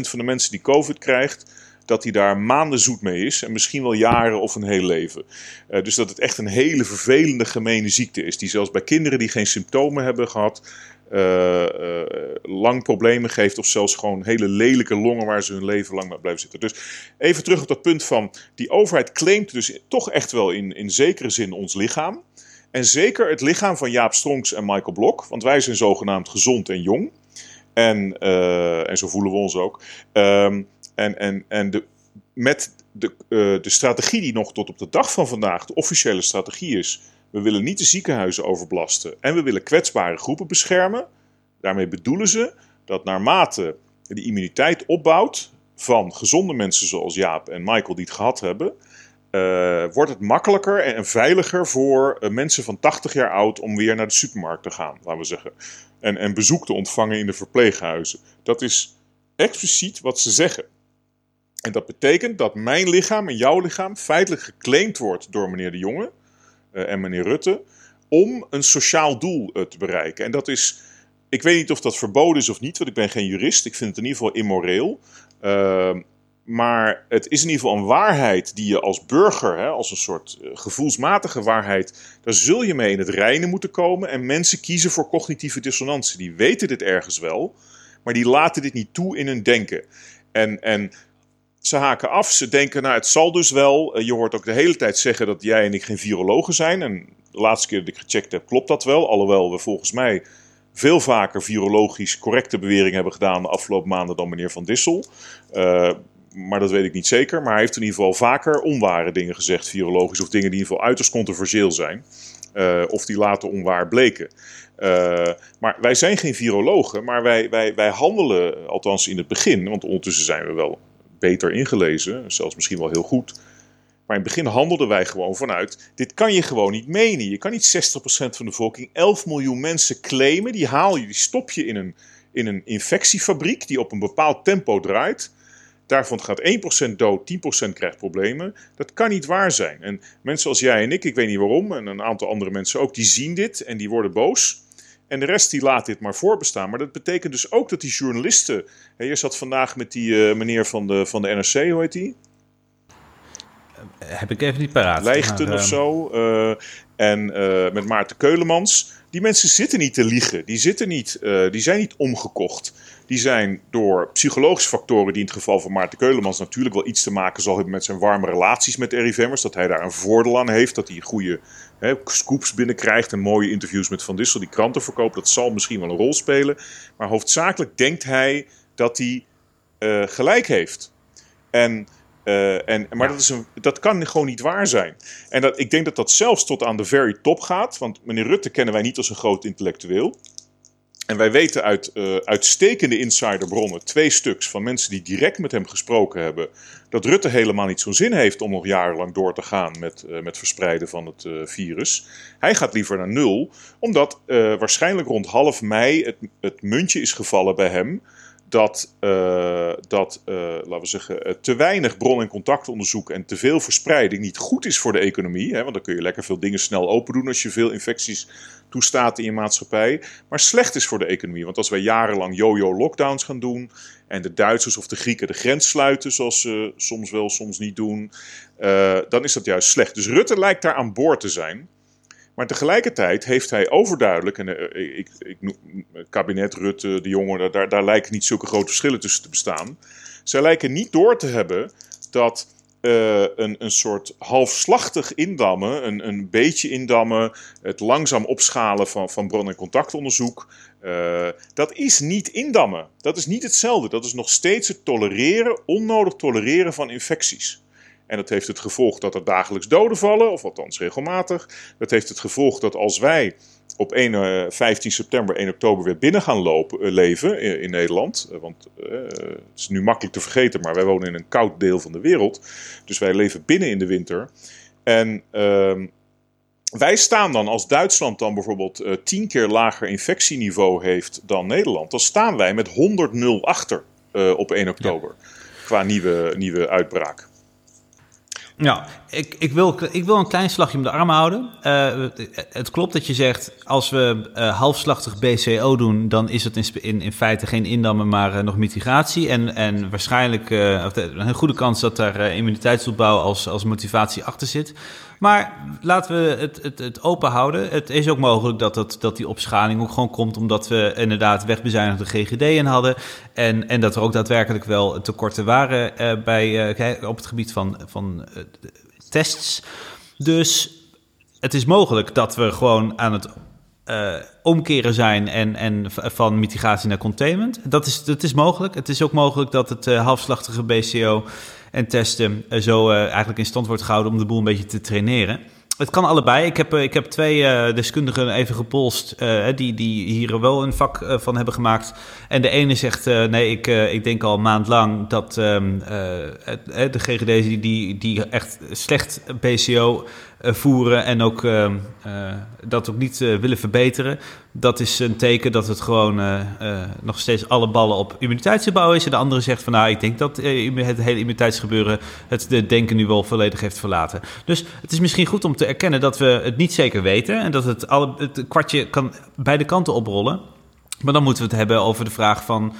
van de mensen die COVID krijgt, dat hij daar maanden zoet mee is en misschien wel jaren of een heel leven. Uh, dus dat het echt een hele vervelende, gemene ziekte is, die zelfs bij kinderen die geen symptomen hebben gehad, uh, uh, lang problemen geeft of zelfs gewoon hele lelijke longen waar ze hun leven lang mee blijven zitten. Dus even terug op dat punt van die overheid claimt dus toch echt wel in, in zekere zin ons lichaam. En zeker het lichaam van Jaap Stronks en Michael Blok, want wij zijn zogenaamd gezond en jong. En, uh, en zo voelen we ons ook. Um, en en, en de, met de, uh, de strategie die nog tot op de dag van vandaag de officiële strategie is. We willen niet de ziekenhuizen overbelasten en we willen kwetsbare groepen beschermen. Daarmee bedoelen ze dat naarmate de immuniteit opbouwt van gezonde mensen zoals Jaap en Michael die het gehad hebben, uh, wordt het makkelijker en veiliger voor uh, mensen van 80 jaar oud om weer naar de supermarkt te gaan, laten we zeggen. En, en bezoek te ontvangen in de verpleeghuizen. Dat is expliciet wat ze zeggen. En dat betekent dat mijn lichaam en jouw lichaam feitelijk geclaimd wordt door meneer De Jonge uh, en meneer Rutte om een sociaal doel te bereiken. En dat is, ik weet niet of dat verboden is of niet, want ik ben geen jurist. Ik vind het in ieder geval immoreel. Maar het is in ieder geval een waarheid die je als burger, hè, als een soort uh, gevoelsmatige waarheid, daar zul je mee in het reinen moeten komen. En mensen kiezen voor cognitieve dissonantie. Die weten dit ergens wel, maar die laten dit niet toe in hun denken. En, en ze haken af, ze denken, nou het zal dus wel. Uh, je hoort ook de hele tijd zeggen dat jij en ik geen virologen zijn. En de laatste keer dat ik gecheckt heb, klopt dat wel. Alhoewel we volgens mij veel vaker virologisch correcte beweringen hebben gedaan de afgelopen maanden dan meneer Van Dissel. Uh, maar dat weet ik niet zeker. Maar hij heeft in ieder geval vaker onware dingen gezegd, virologisch, of dingen die in ieder geval uiterst controversieel zijn. Uh, of die later onwaar bleken. Uh, maar wij zijn geen virologen, maar wij, wij, wij handelen, althans in het begin, want ondertussen zijn we wel beter ingelezen, zelfs misschien wel heel goed. Maar in het begin handelden wij gewoon vanuit, dit kan je gewoon niet menen. Je kan niet 60% van de bevolking, 11 miljoen mensen claimen, die haal je, die stop je in een, in een infectiefabriek die op een bepaald tempo draait. Daarvan gaat 1% dood, 10% krijgt problemen. Dat kan niet waar zijn. En mensen als jij en ik, ik weet niet waarom, en een aantal andere mensen ook, die zien dit en die worden boos. En de rest die laat dit maar voorbestaan. Maar dat betekent dus ook dat die journalisten. Hè, je zat vandaag met die uh, meneer van de, van de NRC, hoe heet die? Heb ik even niet paraat. Maar, of zo. Uh, en uh, met Maarten Keulemans. Die mensen zitten niet te liegen. Die, zitten niet, die zijn niet omgekocht die zijn door psychologische factoren, die in het geval van Maarten Keulemans natuurlijk wel iets te maken zal hebben met zijn warme relaties met RIVM'ers. Dat hij daar een voordeel aan heeft, dat hij goede hè, scoops binnenkrijgt en mooie interviews met Van Dissel die kranten verkoopt. Dat zal misschien wel een rol spelen. Maar hoofdzakelijk denkt hij dat hij uh, gelijk heeft. En, uh, en, maar dat, is een, dat kan gewoon niet waar zijn. En dat, ik denk dat dat zelfs tot aan de very top gaat. Want meneer Rutte kennen wij niet als een groot intellectueel. En wij weten uit uh, uitstekende insiderbronnen, twee stuks van mensen die direct met hem gesproken hebben, dat Rutte helemaal niet zo'n zin heeft om nog jarenlang door te gaan met, uh, met verspreiden van het uh, virus. Hij gaat liever naar nul, omdat waarschijnlijk rond half mei het, het muntje is gevallen bij hem dat, uh, dat uh, laten we zeggen, te weinig bron- en contactonderzoek en te veel verspreiding niet goed is voor de economie. Hè, want dan kun je lekker veel dingen snel open doen als je veel infecties toestaat in je maatschappij. Maar slecht is voor de economie. Want als wij jarenlang yo-yo lockdowns gaan doen. en de Duitsers of de Grieken de grens sluiten, zoals ze soms wel, soms niet doen. Dan is dat juist slecht. Dus Rutte lijkt daar aan boord te zijn. Maar tegelijkertijd heeft hij overduidelijk, en uh, ik, ik, het kabinet Rutte, de jongen, daar, daar lijken niet zulke grote verschillen tussen te bestaan. Zij lijken niet door te hebben dat een, een soort halfslachtig indammen, een, een beetje indammen, het langzaam opschalen van, van bron- en contactonderzoek. Dat is niet indammen. Dat is niet hetzelfde. Dat is nog steeds het tolereren, onnodig tolereren van infecties. En dat heeft het gevolg dat er dagelijks doden vallen, of althans regelmatig. Dat heeft het gevolg dat als wij op 1, 15 eh, september, 1 oktober weer binnen gaan lopen, uh, leven in, in, Nederland. Uh, want het is nu makkelijk te vergeten, maar wij wonen in een koud deel van de wereld. Dus wij leven binnen in de winter. En ehm, wij staan dan, als Duitsland dan bijvoorbeeld tien keer lager infectieniveau heeft dan Nederland, dan staan wij met 100-0 achter op 1 oktober. Ja. Qua nieuwe, nieuwe uitbraak. Ja, ik, ik, wil, ik wil een klein slagje om de arm houden. Uh, het klopt dat je zegt, als we uh, halfslachtig BCO doen, dan is het in, in, in feite geen indammen, maar uh, nog mitigatie. En, en waarschijnlijk een goede kans dat daar immuniteitsopbouw als, als motivatie achter zit. Maar laten we het, het, het open houden. Het is ook mogelijk dat, dat, dat die opschaling ook gewoon komt omdat we inderdaad wegbezuinigde GGD in hadden. En, en dat er ook daadwerkelijk wel tekorten waren bij, op het gebied van, van tests. Dus het is mogelijk dat we gewoon aan het uh, omkeren zijn en, en van mitigatie naar containment. Dat is, dat is mogelijk. Het is ook mogelijk dat het uh, halfslachtige BCO en testen uh, zo eigenlijk in stand wordt gehouden om de boel een beetje te traineren. Het kan allebei. Ik heb, ik heb twee deskundigen even gepolst die, die hier wel een vak van hebben gemaakt. En de ene zegt, nee, ik, ik denk al een maand lang dat um, de die, die, die echt slecht BCO voeren en ook uh, uh, dat ook niet uh, willen verbeteren. Dat is een teken dat het gewoon nog steeds alle ballen op immuniteitsgebouw is. En de andere zegt van nou, ik denk dat het hele immuniteitsgebeuren het de denken nu wel volledig heeft verlaten. Dus het is misschien goed om te erkennen dat we het niet zeker weten en dat het, alle, het kwartje kan beide kanten oprollen. Maar dan moeten we het hebben over de vraag van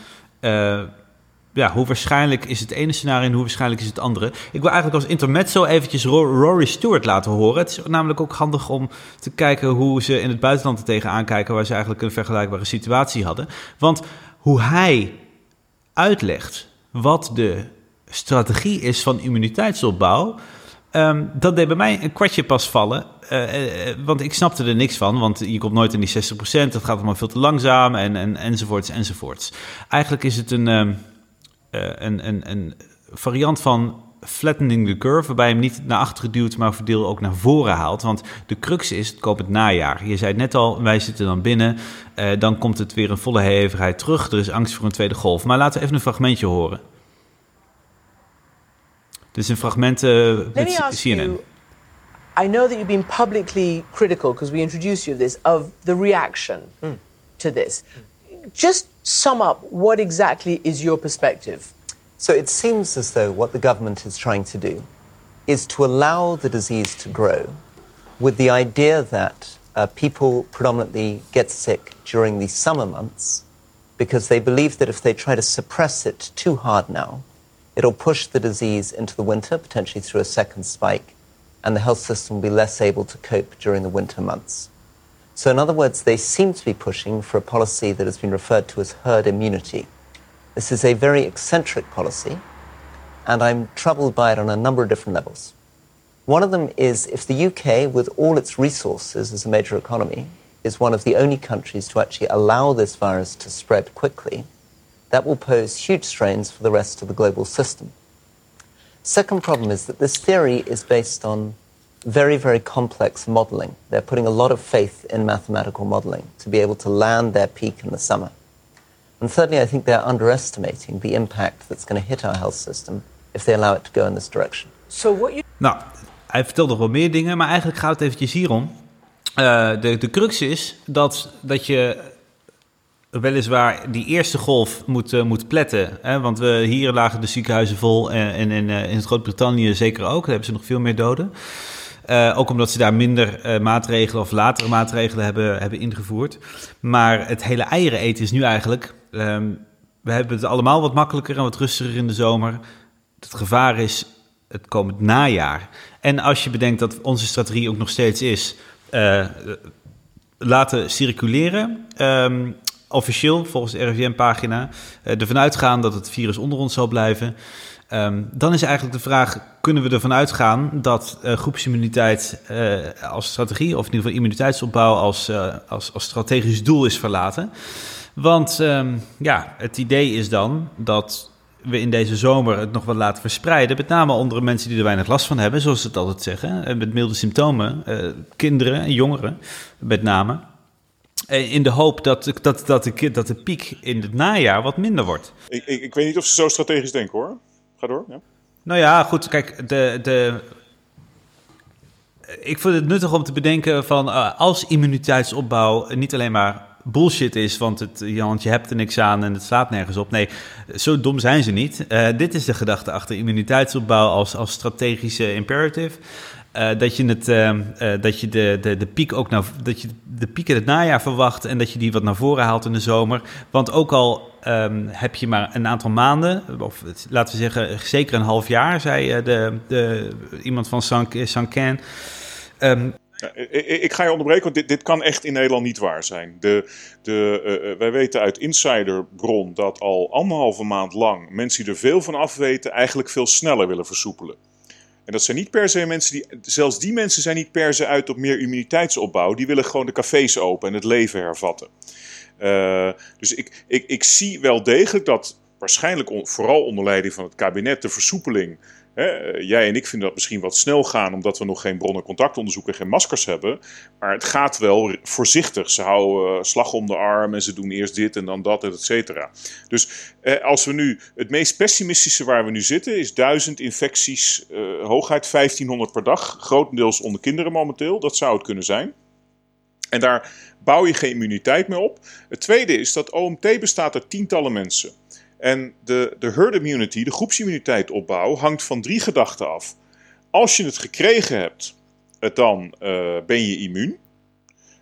ja, hoe waarschijnlijk is het ene scenario en hoe waarschijnlijk is het andere. Ik wil eigenlijk als intermezzo eventjes Rory Stewart laten horen. Het is namelijk ook handig om te kijken hoe ze in het buitenland er tegenaan kijken... waar ze eigenlijk een vergelijkbare situatie hadden. Want hoe hij uitlegt wat de strategie is van immuniteitsopbouw... Um, dat deed bij mij een kwartje pas vallen. Uh, uh, want ik snapte er niks van, want je komt nooit in die 60%. Dat gaat allemaal veel te langzaam en, en, enzovoorts enzovoorts. Eigenlijk is het een... Uh, een, een, een variant van flattening the curve, waarbij je hem niet naar achteren duwt, maar voor deel ook naar voren haalt. Want de crux is, het komend najaar. Je zei het net al, wij zitten dan binnen, uh, dan komt het weer een volle hevigheid terug. Er is angst voor een tweede golf. Maar laten we even een fragmentje horen. Dit is een fragment uh, met CNN. You, I know that you've been publicly critical, because we introduced you this, of the reaction mm. to this. Just sum up what exactly is your perspective? So it seems as though what the government is trying to do is to allow the disease to grow with the idea that uh, people predominantly get sick during the summer months because they believe that if they try to suppress it too hard now, it'll push the disease into the winter, potentially through a second spike, and the health system will be less able to cope during the winter months. So, in other words, they seem to be pushing for a policy that has been referred to as herd immunity. This is a very eccentric policy, and I'm troubled by it on a number of different levels. One of them is if the UK, with all its resources as a major economy, is one of the only countries to actually allow this virus to spread quickly, that will pose huge strains for the rest of the global system. Second problem is that this theory is based on very, very complex modeling. They're putting a lot of faith in mathematical modeling to be able to land their peak in the summer. And thirdly, I think they're underestimating the impact that's going to hit our health system if they allow it to go in this direction. So what you... Nou, hij vertelt nog wel meer dingen, maar eigenlijk gaat het eventjes hierom. Uh, de, de crux is dat, dat je weliswaar die eerste golf moet, uh, moet pletten. Hè? Want we, hier lagen de ziekenhuizen vol en, en, en uh, in Groot-Brittannië zeker ook. Daar hebben ze nog veel meer doden. Uh, ook omdat ze daar minder maatregelen of latere maatregelen hebben, hebben ingevoerd. Maar het hele eieren eten is nu eigenlijk... Um, we hebben het allemaal wat makkelijker en wat rustiger in de zomer. Het gevaar is het komend najaar. En als je bedenkt dat onze strategie ook nog steeds is... laten circuleren... Um, officieel, volgens de RIVM-pagina, ervan uitgaan dat het virus onder ons zal blijven. Um, dan is eigenlijk de vraag: kunnen we ervan uitgaan dat uh, groepsimmuniteit uh, als strategie, of in ieder geval immuniteitsopbouw als, als, als strategisch doel is verlaten? Want um, ja, het idee is dan dat we in deze zomer het nog wat laten verspreiden. Met name onder mensen die er weinig last van hebben, zoals ze het altijd zeggen. Met milde symptomen, kinderen en jongeren met name. Eh, in de hoop dat, dat, dat, de, dat de piek in het najaar wat minder wordt. Ik, ik, ik weet niet of ze zo strategisch denken hoor. Door. Ja. Nou ja, goed. Kijk, de, de, ik vind het nuttig om te bedenken van uh, als immuniteitsopbouw niet alleen maar bullshit is, want, het, want je hebt er niks aan en het slaat nergens op. Nee, zo dom zijn ze niet. Uh, dit is de gedachte achter immuniteitsopbouw als, als strategische imperative. Uh, dat je, het, uh, uh, dat je de, de, de piek ook naar, dat je de piek in het najaar verwacht en dat je die wat naar voren haalt in de zomer. Want ook al um, heb je maar een aantal maanden, of laten we zeggen zeker een half jaar, zei de, de, iemand van Sanken. Um, ik, ik, ga je onderbreken, want dit, dit kan echt in Nederland niet waar zijn. De, de, wij weten uit insiderbron dat al anderhalve maand lang mensen die er veel van af weten, eigenlijk veel sneller willen versoepelen. En dat zijn niet per se mensen die, zelfs die mensen zijn niet per se uit op meer immuniteitsopbouw. Die willen gewoon de cafés open en het leven hervatten. Uh, dus ik, ik, ik zie wel degelijk dat waarschijnlijk on, vooral onder leiding van het kabinet de versoepeling Jij en ik vinden dat misschien wat snel gaan, omdat we nog geen bronnen contactonderzoek en geen maskers hebben. Maar het gaat wel voorzichtig. Ze houden uh, slag om de arm en ze doen eerst dit en dan dat, et cetera. Dus eh, als we nu, het meest pessimistische waar we nu zitten, is 1000 infecties, uh, hooguit 1500 per dag. Grotendeels onder kinderen momenteel, dat zou het kunnen zijn. En daar bouw je geen immuniteit meer op. Het tweede is dat OMT bestaat uit tientallen mensen. En de, de herd immunity, de groepsimmuniteit opbouw, hangt van drie gedachten af. Als je het gekregen hebt, dan uh, ben je immuun.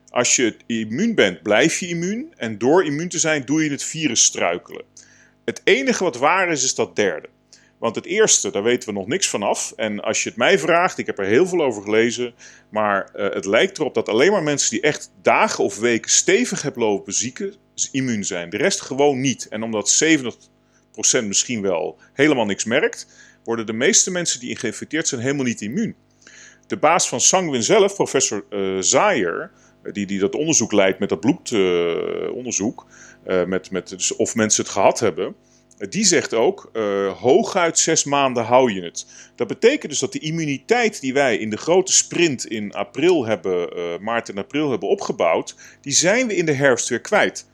Als je immuun bent, blijf je immuun. En door immuun te zijn, doe je het virus struikelen. Het enige wat waar is, is dat derde. Want het eerste, daar weten we nog niks van af. En als je het mij vraagt, ik heb er heel veel over gelezen. Maar uh, het lijkt erop dat alleen maar mensen die echt dagen of weken stevig hebben lopen zieken, immuun zijn. De rest gewoon niet. En omdat 70% misschien wel helemaal niks merkt, worden de meeste mensen die geïnfecteerd zijn helemaal niet immuun. De baas van Sanguin zelf, professor uh, Zayer, die, die dat onderzoek leidt met dat bloedonderzoek, uh, met, met, dus of mensen het gehad hebben die zegt ook, uh, hooguit zes maanden hou je het. Dat betekent dus dat de immuniteit die wij in de grote sprint in april hebben, maart en april hebben opgebouwd, die zijn we in de herfst weer kwijt.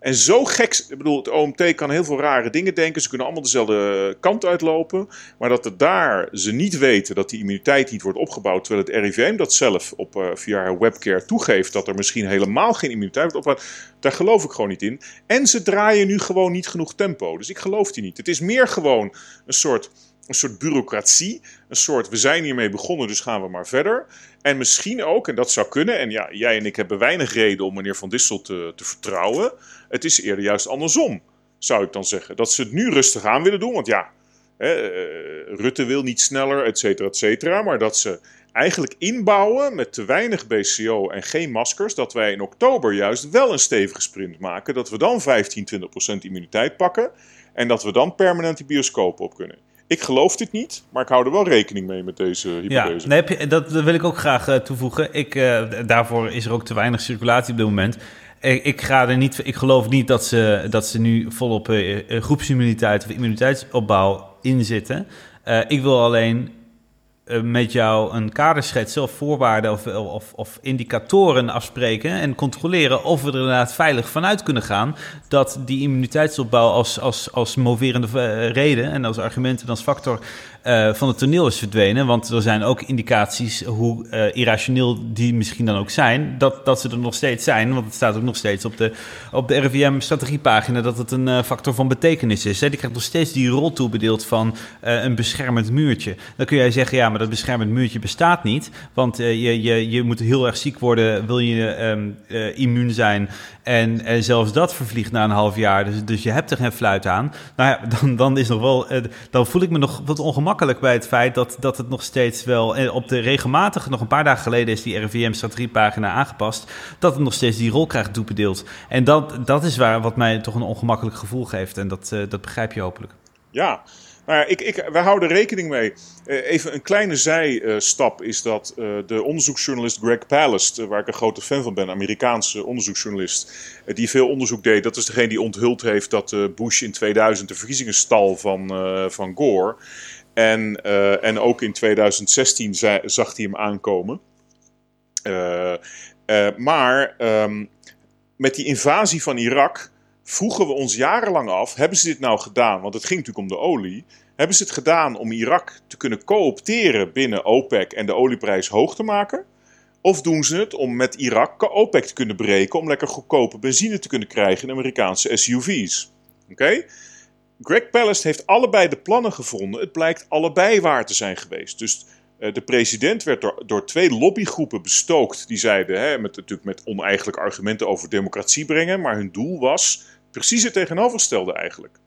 En zo gek, ik bedoel, het OMT kan heel veel rare dingen denken. Ze kunnen allemaal dezelfde kant uitlopen. Maar dat het daar ze niet weten dat die immuniteit niet wordt opgebouwd. Terwijl het RIVM dat zelf op, uh, via webcare toegeeft. Dat er misschien helemaal geen immuniteit wordt opgebouwd. Daar geloof ik gewoon niet in. En ze draaien nu gewoon niet genoeg tempo. Dus ik geloof die niet. Het is meer gewoon een soort een soort bureaucratie. Een soort, we zijn hiermee begonnen, dus gaan we maar verder. En misschien ook, en dat zou kunnen, en ja, jij en ik hebben weinig reden om meneer Van Dissel te, te vertrouwen. Het is eerder juist andersom, zou ik dan zeggen. Dat ze het nu rustig aan willen doen, want ja, hè, uh, Rutte wil niet sneller, et cetera, et cetera. Maar dat ze eigenlijk inbouwen met te weinig BCO en geen maskers, dat wij in oktober juist wel een stevige sprint maken. Dat we dan 15, 20 procent immuniteit pakken en dat we dan permanent die bioscopen op kunnen. Ik geloof dit niet, maar ik hou er wel rekening mee met deze hypothese. Ja, nee, dat wil ik ook graag uh, toevoegen. Ik, uh, daarvoor is er ook te weinig circulatie op dit moment. Ik, ik, ga er niet, ik geloof niet dat ze, dat ze nu volop uh, groepsimmuniteit of immuniteitsopbouw inzitten. ik wil alleen eh, met jou een kaderschets of voorwaarden of, of, of, indicatoren afspreken en controleren of we er inderdaad veilig vanuit kunnen gaan dat die immuniteitsopbouw als, als, als moverende eh, reden en als argument en als factor uh, van het toneel is verdwenen. Want er zijn ook indicaties, hoe uh, irrationeel die misschien dan ook zijn, dat, dat ze er nog steeds zijn. Want het staat ook nog steeds op de, op de RIVM-strategiepagina dat het een uh, factor van betekenis is. Hè. Die krijgt nog steeds die rol toebedeeld van een beschermend muurtje. Dan kun jij zeggen, ja, maar dat beschermend muurtje bestaat niet. Want je, je, je moet heel erg ziek worden, wil je um, immuun zijn. En, en zelfs dat vervliegt na een half jaar. Dus, dus je hebt er geen fluit aan. Nou ja, dan, dan, is nog wel, dan voel ik me nog wat ongemakkelijk bij het feit dat, dat het nog steeds wel eh, op de regelmatige, nog een paar dagen geleden is die RIVM-strategiepagina aangepast, dat het nog steeds die rol krijgt toebedeeld. En dat, dat is waar wat mij toch een ongemakkelijk gevoel geeft. En dat, dat begrijp je hopelijk. Ja, nou ja, ik, ik, wij houden rekening mee. Uh, even een kleine zijstap is dat uh, de onderzoeksjournalist Greg Palast, uh, waar ik een grote fan van ben, Amerikaanse onderzoeksjournalist, die veel onderzoek deed. Dat is degene die onthuld heeft dat Bush in 2000 de verkiezingen stal van, van Gore. En, en ook in 2016 zei, zag hij hem aankomen. maar um, met die invasie van Irak vroegen we ons jarenlang af: hebben ze dit nou gedaan? Want het ging natuurlijk om de olie. Hebben ze het gedaan om Irak te kunnen coopteren binnen OPEC en de olieprijs hoog te maken? Of doen ze het om met Irak OPEC te kunnen breken om lekker goedkope benzine te kunnen krijgen in Amerikaanse SUV's? Oké? Greg Palast heeft allebei de plannen gevonden. Het blijkt allebei waar te zijn geweest. Dus uh, de president werd door, door twee lobbygroepen bestookt. Die zeiden, hè, met, natuurlijk met oneigenlijke argumenten over democratie brengen. Maar hun doel was precies het tegenovergestelde eigenlijk.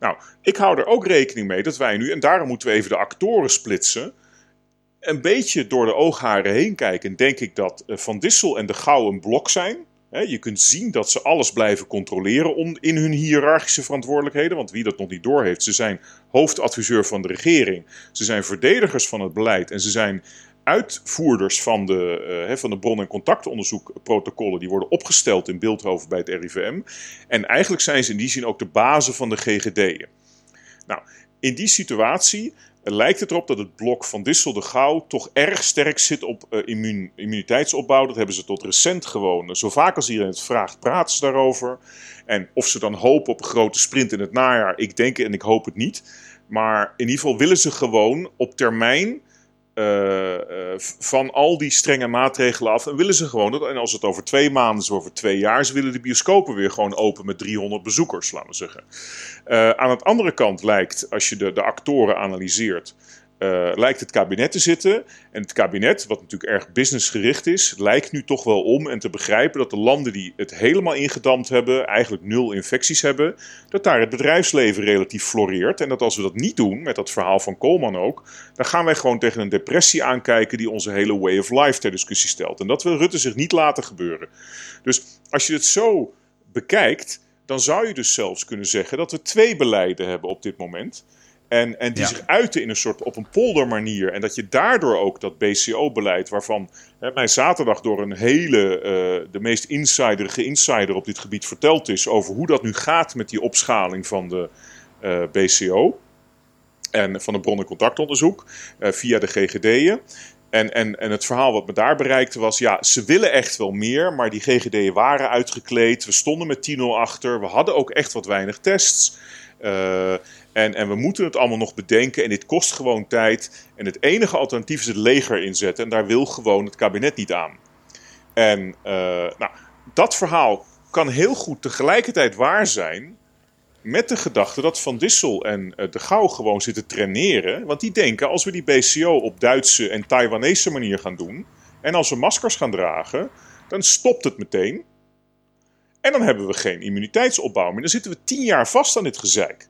Nou, ik hou er ook rekening mee dat wij nu, en daarom moeten we even de actoren splitsen, een beetje door de oogharen heen kijken. Denk ik dat eh, Van Dissel en de Gouw een blok zijn. Je kunt zien dat ze alles blijven controleren in hun hiërarchische verantwoordelijkheden. Want wie dat nog niet doorheeft, ze zijn hoofdadviseur van de regering. Ze zijn verdedigers van het beleid. En ze zijn uitvoerders van de, uh, van de bron- en contactonderzoekprotocollen. Die worden opgesteld in Beeldhoven bij het RIVM. En eigenlijk zijn ze in die zin ook de bazen van de GGD'en. Nou, in die situatie lijkt het erop dat het blok van Dissel de Gauw toch erg sterk zit op uh, immuniteitsopbouw. Dat hebben ze tot recent gewoon. Zo vaak als iedereen het vraagt, praten ze daarover. En of ze dan hopen op een grote sprint in het najaar, ik denk en ik hoop het niet. Maar in ieder geval willen ze gewoon op termijn uh, uh, van al die strenge maatregelen af. En willen ze gewoon, dat, en als het over twee maanden is, over twee jaar, ze willen de bioscopen weer gewoon open met 300 bezoekers, laten we zeggen. Uh, aan de andere kant lijkt, als je de, de actoren analyseert, uh, lijkt het kabinet te zitten. En het kabinet, wat natuurlijk erg businessgericht is, lijkt nu toch wel om en te begrijpen dat de landen die het helemaal ingedampt hebben, eigenlijk nul infecties hebben, dat daar het bedrijfsleven relatief floreert. En dat als we dat niet doen, met dat verhaal van Koolman ook, dan gaan wij gewoon tegen een depressie aankijken die onze hele way of life ter discussie stelt. En dat wil Rutte zich niet laten gebeuren. Dus als je het zo bekijkt, dan zou je dus zelfs kunnen zeggen dat we twee beleiden hebben op dit moment. En, en die zich uiten in een soort op een poldermanier. En dat je daardoor ook dat BCO-beleid, waarvan hè, mij zaterdag door een hele, uh, de meest insiderige insider op dit gebied verteld is. over hoe dat nu gaat met die opschaling van de uh, eh, BCO. En van het bron- en contactonderzoek uh, via de GGD'en. En, en, en het verhaal wat me daar bereikte was, ja, ze willen echt wel meer, maar die GGD'en waren uitgekleed. We stonden met 10-0 achter. We hadden ook echt wat weinig tests. Uh, en, en we moeten het allemaal nog bedenken en dit kost gewoon tijd. En het enige alternatief is het leger inzetten. En daar wil gewoon het kabinet niet aan. En uh, nou, dat verhaal kan heel goed tegelijkertijd waar zijn. Met de gedachte dat Van Dissel en uh, de Gauw gewoon zitten traineren. Want die denken als we die BCO op Duitse en Taiwanese manier gaan doen. En als we maskers gaan dragen. Dan stopt het meteen. En dan hebben we geen immuniteitsopbouw meer. Dan zitten we tien jaar vast aan dit gezeik.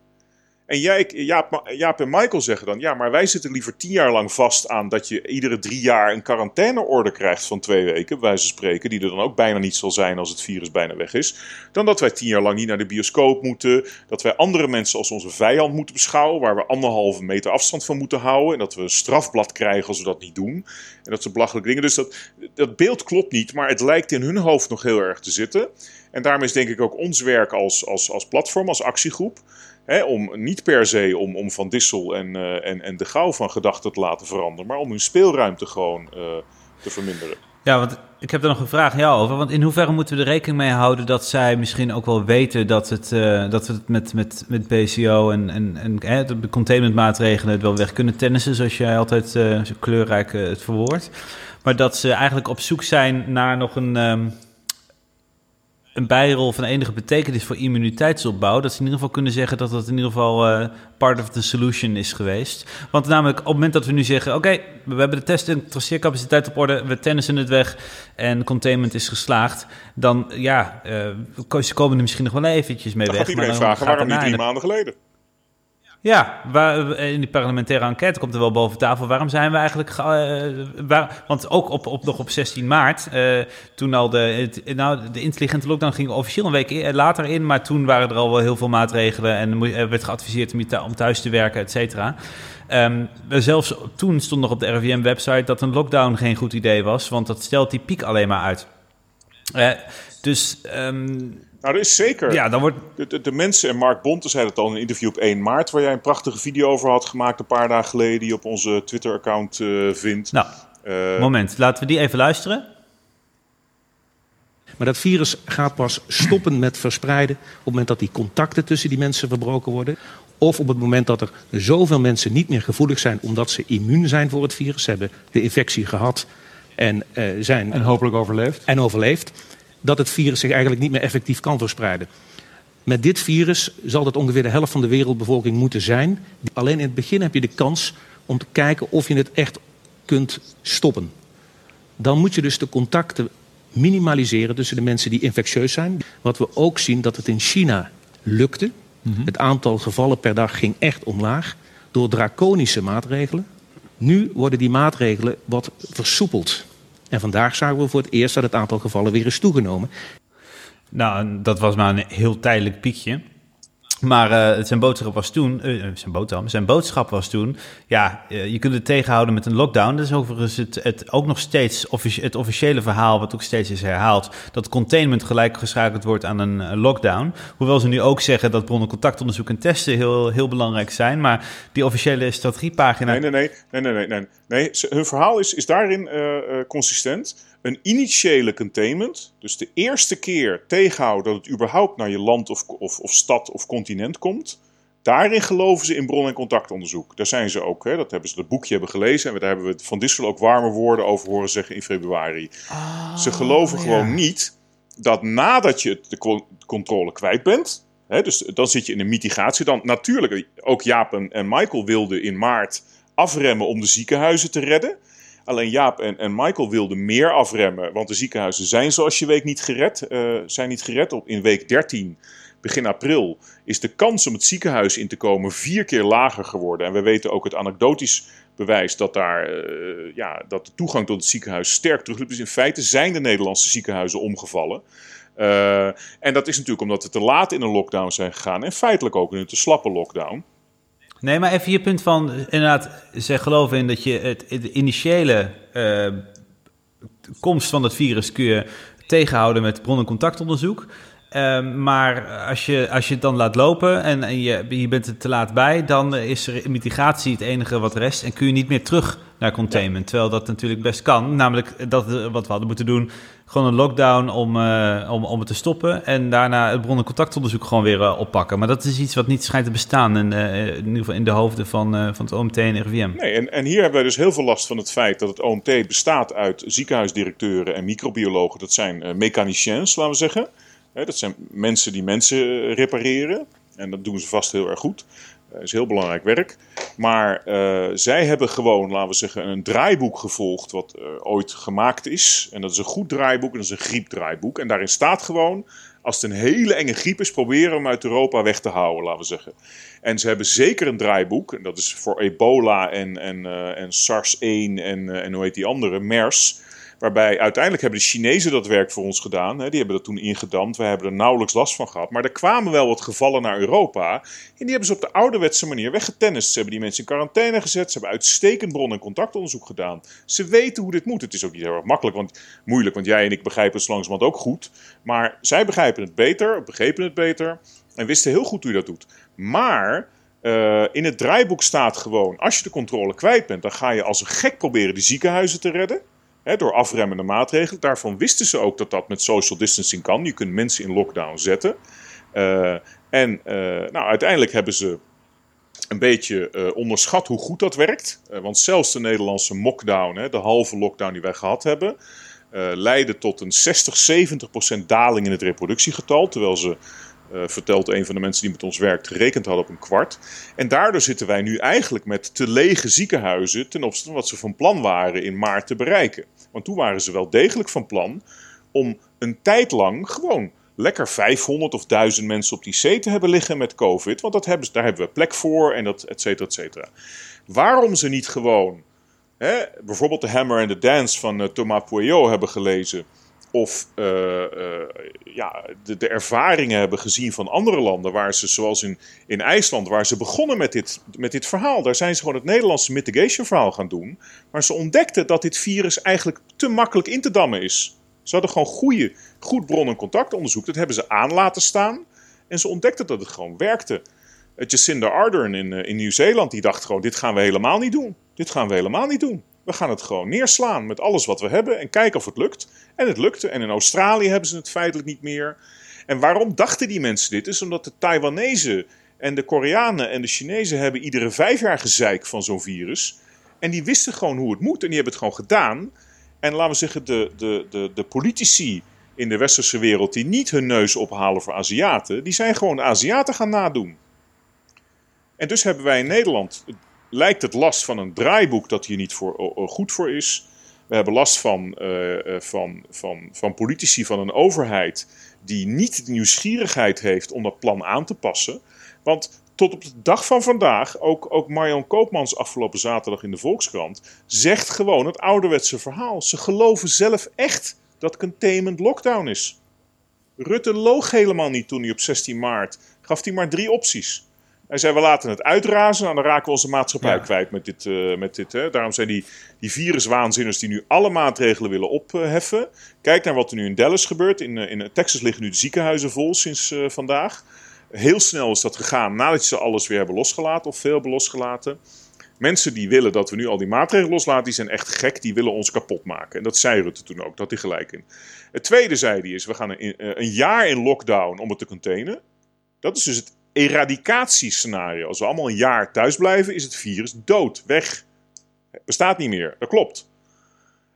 En jij, Jaap, Jaap, en Michael zeggen dan: ja, maar wij zitten liever tien jaar lang vast aan dat je iedere drie jaar een quarantaineorde krijgt van twee weken, wijze spreken, die er dan ook bijna niet zal zijn als het virus bijna weg is. Dan dat wij tien jaar lang niet naar de bioscoop moeten, dat wij andere mensen als onze vijand moeten beschouwen, waar we anderhalve meter afstand van moeten houden. En dat we een strafblad krijgen als we dat niet doen. En dat ze belachelijke dingen. Dus dat, dat beeld klopt niet, maar het lijkt in hun hoofd nog heel erg te zitten. En daarom is denk ik ook ons werk als, als, als platform, als actiegroep om, niet per se om, om Van Dissel en, uh, en, en de Gauw van gedachten te laten veranderen, maar om hun speelruimte gewoon uh, te verminderen. Ja, want ik heb er nog een vraag aan jou over. Want in hoeverre moeten we er rekening mee houden dat zij misschien ook wel weten dat, het, uh, dat het met, met, met PCO en, en, en de containmentmaatregelen het wel weg kunnen tennissen, zoals jij altijd zo kleurrijk het verwoordt. Maar dat ze eigenlijk op zoek zijn naar nog een. Um, een bijrol van enige betekenis voor immuniteitsopbouw. Dat ze in ieder geval kunnen zeggen dat dat in ieder geval uh, part of the solution is geweest. Want namelijk op het moment dat we nu zeggen: oké, okay, we hebben de test- en traceercapaciteit op orde, we tennissen het weg en containment is geslaagd, dan ja, uh, ze komen er misschien nog wel eventjes mee dan weg. Gaat iedereen maar vragen waarom niet drie maanden geleden? Ja, waar, in die parlementaire enquête komt er wel boven tafel. Waarom zijn we eigenlijk. Uh, waar, want ook op, op, nog op 16 maart, uh, toen al de, nou, de intelligente lockdown ging officieel een week in, later in. Maar toen waren er al wel heel veel maatregelen en er werd geadviseerd om, thuis te werken, et cetera. Um, zelfs toen stond nog op de RIVM-website dat een lockdown geen goed idee was, want dat stelt die piek alleen maar uit. Dus. Um, nou, dat is zeker. Ja, dan wordt... de, de, de, mensen, en Mark Bonte zei het al in een interview op 1 maart, waar jij een prachtige video over had gemaakt een paar dagen geleden, die je op onze Twitter-account uh, vindt. Nou, uh, moment, laten we die even luisteren. Maar dat virus gaat pas stoppen met verspreiden op het moment dat die contacten tussen die mensen verbroken worden. Of op het moment dat er zoveel mensen niet meer gevoelig zijn omdat ze immuun zijn voor het virus. Ze hebben de infectie gehad en uh, zijn. En hopelijk overleefd. En overleefd dat het virus zich eigenlijk niet meer effectief kan verspreiden. Met dit virus zal dat ongeveer de helft van de wereldbevolking moeten zijn. Alleen in het begin heb je de kans om te kijken of je het echt kunt stoppen. Dan moet je dus de contacten minimaliseren tussen de mensen die infectieus zijn. Wat we ook zien dat het in China lukte. Mm -hmm. Het aantal gevallen per dag ging echt omlaag door draconische maatregelen. Nu worden die maatregelen wat versoepeld. En vandaag zagen we voor het eerst dat het aantal gevallen weer is toegenomen. Nou, dat was maar een heel tijdelijk piekje. Maar uh, zijn boodschap was toen, zijn, zijn boodschap was toen, ja, je kunt het tegenhouden met een lockdown. Dat is overigens het, het ook nog steeds het officiële verhaal, wat ook steeds is herhaald, dat containment gelijk geschakeld wordt aan een, een lockdown. Hoewel ze nu ook zeggen dat bronnen contactonderzoek en testen heel, heel belangrijk zijn. Maar die officiële strategiepagina... Nee, nee, nee, nee, nee, nee, nee. nee. Hun verhaal is, is daarin consistent. Een initiële containment, dus de eerste keer tegenhouden dat het überhaupt naar je land of, of, of stad of continent komt. Daarin geloven ze in bron- en contactonderzoek. Daar zijn ze ook, hè, dat hebben ze dat boekje hebben gelezen. En daar hebben we Van Dissel ook warme woorden over horen zeggen in februari. Oh, ze geloven ja. gewoon niet dat nadat je de controle kwijt bent. Hè, dus dan zit je in een mitigatie. Dan natuurlijk, ook Jaap en, en Michael wilden in maart afremmen om de ziekenhuizen te redden. Alleen Jaap en, en Michael wilden meer afremmen, want de ziekenhuizen zijn zoals je weet niet gered. Uh, zijn niet gered. Op, in week 13, begin april, is de kans om het ziekenhuis in te komen vier keer lager geworden. En we weten ook het anekdotisch bewijs dat, daar, uh, ja, dat de toegang tot het ziekenhuis sterk terugliep. Dus in feite zijn de Nederlandse ziekenhuizen omgevallen. Uh, en dat is natuurlijk omdat we te laat in een lockdown zijn gegaan en feitelijk ook in een te slappe lockdown. Nee, maar even je punt van, inderdaad, ze geloven in dat je het, het initiële uh, komst van het virus kun je tegenhouden met bron- en contactonderzoek. Uh, maar als je, als je het dan laat lopen en, en je, je bent er te laat bij, dan is er mitigatie het enige wat rest en kun je niet meer terug naar containment. Ja. Terwijl dat natuurlijk best kan. Namelijk dat wat we hadden moeten doen, gewoon een lockdown om, uh, om, om het te stoppen. En daarna het bron- en contactonderzoek gewoon weer uh, oppakken. Maar dat is iets wat niet schijnt te bestaan, in, uh, in ieder geval in de hoofden van, van het OMT en RIVM. Nee, en, en hier hebben wij dus heel veel last van het feit dat het OMT bestaat uit ziekenhuisdirecteuren en microbiologen. Dat zijn mechaniciens, laten we zeggen. Dat zijn mensen die mensen repareren. En dat doen ze vast heel erg goed. Dat is heel belangrijk werk. Maar uh, zij hebben gewoon, laten we zeggen, een draaiboek gevolgd. wat uh, ooit gemaakt is. En dat is een goed draaiboek en dat is een griepdraaiboek. En daarin staat gewoon. Als het een hele enge griep is, proberen we hem uit Europa weg te houden, laten we zeggen. En ze hebben zeker een draaiboek. En dat is voor ebola en, en, en SARS-1 en, en hoe heet die andere, MERS. Waarbij uiteindelijk hebben de Chinezen dat werk voor ons gedaan. Hè. Die hebben dat toen ingedamd. We hebben er nauwelijks last van gehad. Maar er kwamen wel wat gevallen naar Europa. En die hebben ze op de ouderwetse manier weggetennist. Ze hebben die mensen in quarantaine gezet. Ze hebben uitstekend bron- en contactonderzoek gedaan. Ze weten hoe dit moet. Het is ook niet heel erg makkelijk, want, moeilijk. Want jij en ik begrijpen het langzamerhand ook goed. Maar zij begrijpen het beter, begrepen het beter. En wisten heel goed hoe je dat doet. Maar... Uh, in het draaiboek staat gewoon: als je de controle kwijt bent, dan ga je als een gek proberen die ziekenhuizen te redden. Door afremmende maatregelen. Daarvan wisten ze ook dat dat met social distancing kan. Je kunt mensen in lockdown zetten. Uh, en uh, nou, uiteindelijk hebben ze een beetje uh, onderschat hoe goed dat werkt. want zelfs de Nederlandse mockdown, hè, de halve lockdown die wij gehad hebben, leidde tot een 60, 70 procent daling in het reproductiegetal. Terwijl ze uh, vertelt een van de mensen die met ons werkt, gerekend hadden op een kwart. En daardoor zitten wij nu eigenlijk met te lege ziekenhuizen ten opzichte van wat ze van plan waren in maart te bereiken. Want toen waren ze wel degelijk van plan om een tijd lang gewoon lekker 500 of 1000 mensen op die C te hebben liggen met COVID. Want dat hebben, daar hebben we plek voor en dat et cetera, et cetera. Waarom ze niet gewoon hè, bijvoorbeeld de Hammer and the Dance van uh, Thomas Pouillot hebben gelezen of uh, uh, ja, de, de, ervaringen hebben gezien van andere landen, waar ze, zoals in, in IJsland, waar ze begonnen met dit, met dit verhaal. Daar zijn ze gewoon het Nederlandse mitigation verhaal gaan doen. Maar ze ontdekten dat dit virus eigenlijk te makkelijk in te dammen is. Ze hadden gewoon goede, goed bron- en contactonderzoek. Dat hebben ze aan laten staan. En ze ontdekten dat het gewoon werkte. Jacinda Ardern in, in Nieuw-Zeeland, die dacht gewoon, dit gaan we helemaal niet doen. Dit gaan we helemaal niet doen. We gaan het gewoon neerslaan met alles wat we hebben en kijken of het lukt. En het lukte. En in Australië hebben ze het feitelijk niet meer. En waarom dachten die mensen dit? Is omdat de Taiwanese en de Koreanen en de Chinezen hebben iedere vijf jaar gezeik van zo'n virus. En die wisten gewoon hoe het moet en die hebben het gewoon gedaan. En laten we zeggen, de, de, de, de politici in de westerse wereld die niet hun neus ophalen voor Aziaten, die zijn gewoon de Aziaten gaan nadoen. En dus hebben wij in Nederland lijkt het last van een draaiboek dat hier niet voor, goed voor is. We hebben last van, uh, van, van, van politici van een overheid die niet de nieuwsgierigheid heeft om dat plan aan te passen. Want tot op de dag van vandaag, ook, ook Marion Koopmans afgelopen zaterdag in de Volkskrant, zegt gewoon het ouderwetse verhaal. Ze geloven zelf echt dat containment lockdown is. Rutte loog helemaal niet toen hij op 16 maart gaf hij maar drie opties. Hij zei, we laten het uitrazen, en dan raken we onze maatschappij kwijt met dit. Uh, met dit hè. Daarom zijn die, die viruswaanzinners die nu alle maatregelen willen opheffen. Kijk naar wat er nu in Dallas gebeurt. In, uh, in Texas liggen nu de ziekenhuizen vol sinds uh, vandaag. Heel snel is dat gegaan nadat ze alles weer hebben losgelaten, of veel hebben losgelaten. Mensen die willen dat we nu al die maatregelen loslaten, die zijn echt gek. Die willen ons kapot maken. En dat zei Rutte toen ook, dat hij gelijk in. Het tweede zei hij is, we gaan een, een jaar in lockdown om het te containen. Dat is dus het eradicatiescenario. Als we allemaal een jaar thuis blijven, is het virus dood, weg. Het bestaat niet meer. Dat klopt.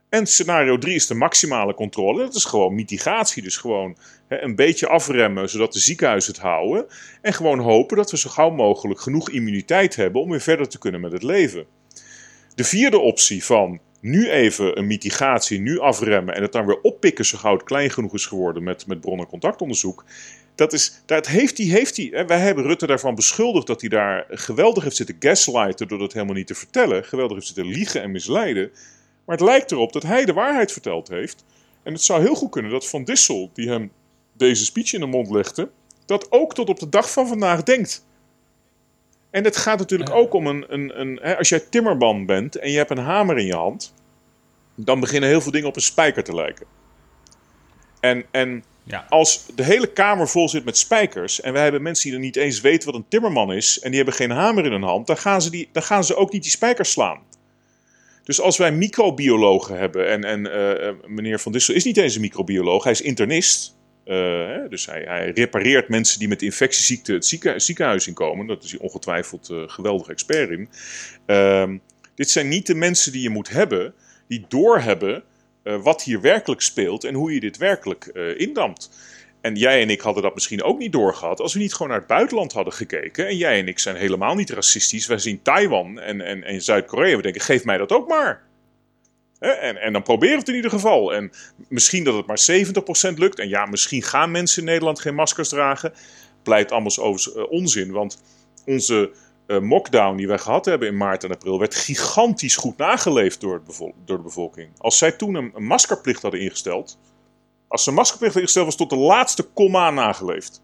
En scenario 3 is de maximale controle. Dat is gewoon mitigatie. Dus gewoon hè, een beetje afremmen zodat de ziekenhuizen het houden. En gewoon hopen dat we zo gauw mogelijk genoeg immuniteit hebben om weer verder te kunnen met het leven. De vierde optie van nu even een mitigatie, nu afremmen en het dan weer oppikken zo gauw het klein genoeg is geworden met, met bron- en contactonderzoek dat is, dat heeft hij, heeft hij. Wij hebben Rutte daarvan beschuldigd dat hij daar geweldig heeft zitten gaslighten door dat helemaal niet te vertellen. Geweldig heeft zitten liegen en misleiden. Maar het lijkt erop dat hij de waarheid verteld heeft. En het zou heel goed kunnen dat Van Dissel, die hem deze speech in de mond legde, dat ook tot op de dag van vandaag denkt. En het gaat natuurlijk ook om een. een, een hè, als jij timmerman bent en je hebt een hamer in je hand, dan beginnen heel veel dingen op een spijker te lijken. En, en ja. Als de hele kamer vol zit met spijkers en wij hebben mensen die er niet eens weten wat een timmerman is en die hebben geen hamer in hun hand, dan gaan ze, die, dan gaan ze ook niet die spijkers slaan. Dus als wij microbiologen hebben, en, en uh, meneer Van Dissel is niet eens een microbioloog, hij is internist. Uh, dus hij, hij, repareert mensen die met infectieziekte het ziekenhuis, ziekenhuis inkomen. Dat is hij ongetwijfeld uh, geweldig expert in. Ehm, dit zijn niet de mensen die je moet hebben, die doorhebben uh, wat hier werkelijk speelt en hoe je dit werkelijk uh, indampt. En jij en ik hadden dat misschien ook niet doorgehad als we niet gewoon naar het buitenland hadden gekeken. En jij en ik zijn helemaal niet racistisch. Wij zien Taiwan en, en, en Zuid-Korea. We denken, geef mij dat ook maar. En, en dan proberen we het in ieder geval. En misschien dat het maar 70% lukt. En ja, misschien gaan mensen in Nederland geen maskers dragen. Blijkt allemaal over uh, onzin. Want onze uh, mockdown die wij gehad hebben in maart en april werd gigantisch goed nageleefd door, de bevolking. Als zij toen een, maskerplicht hadden ingesteld, als ze een maskerplicht hadden ingesteld, was tot de laatste komma nageleefd.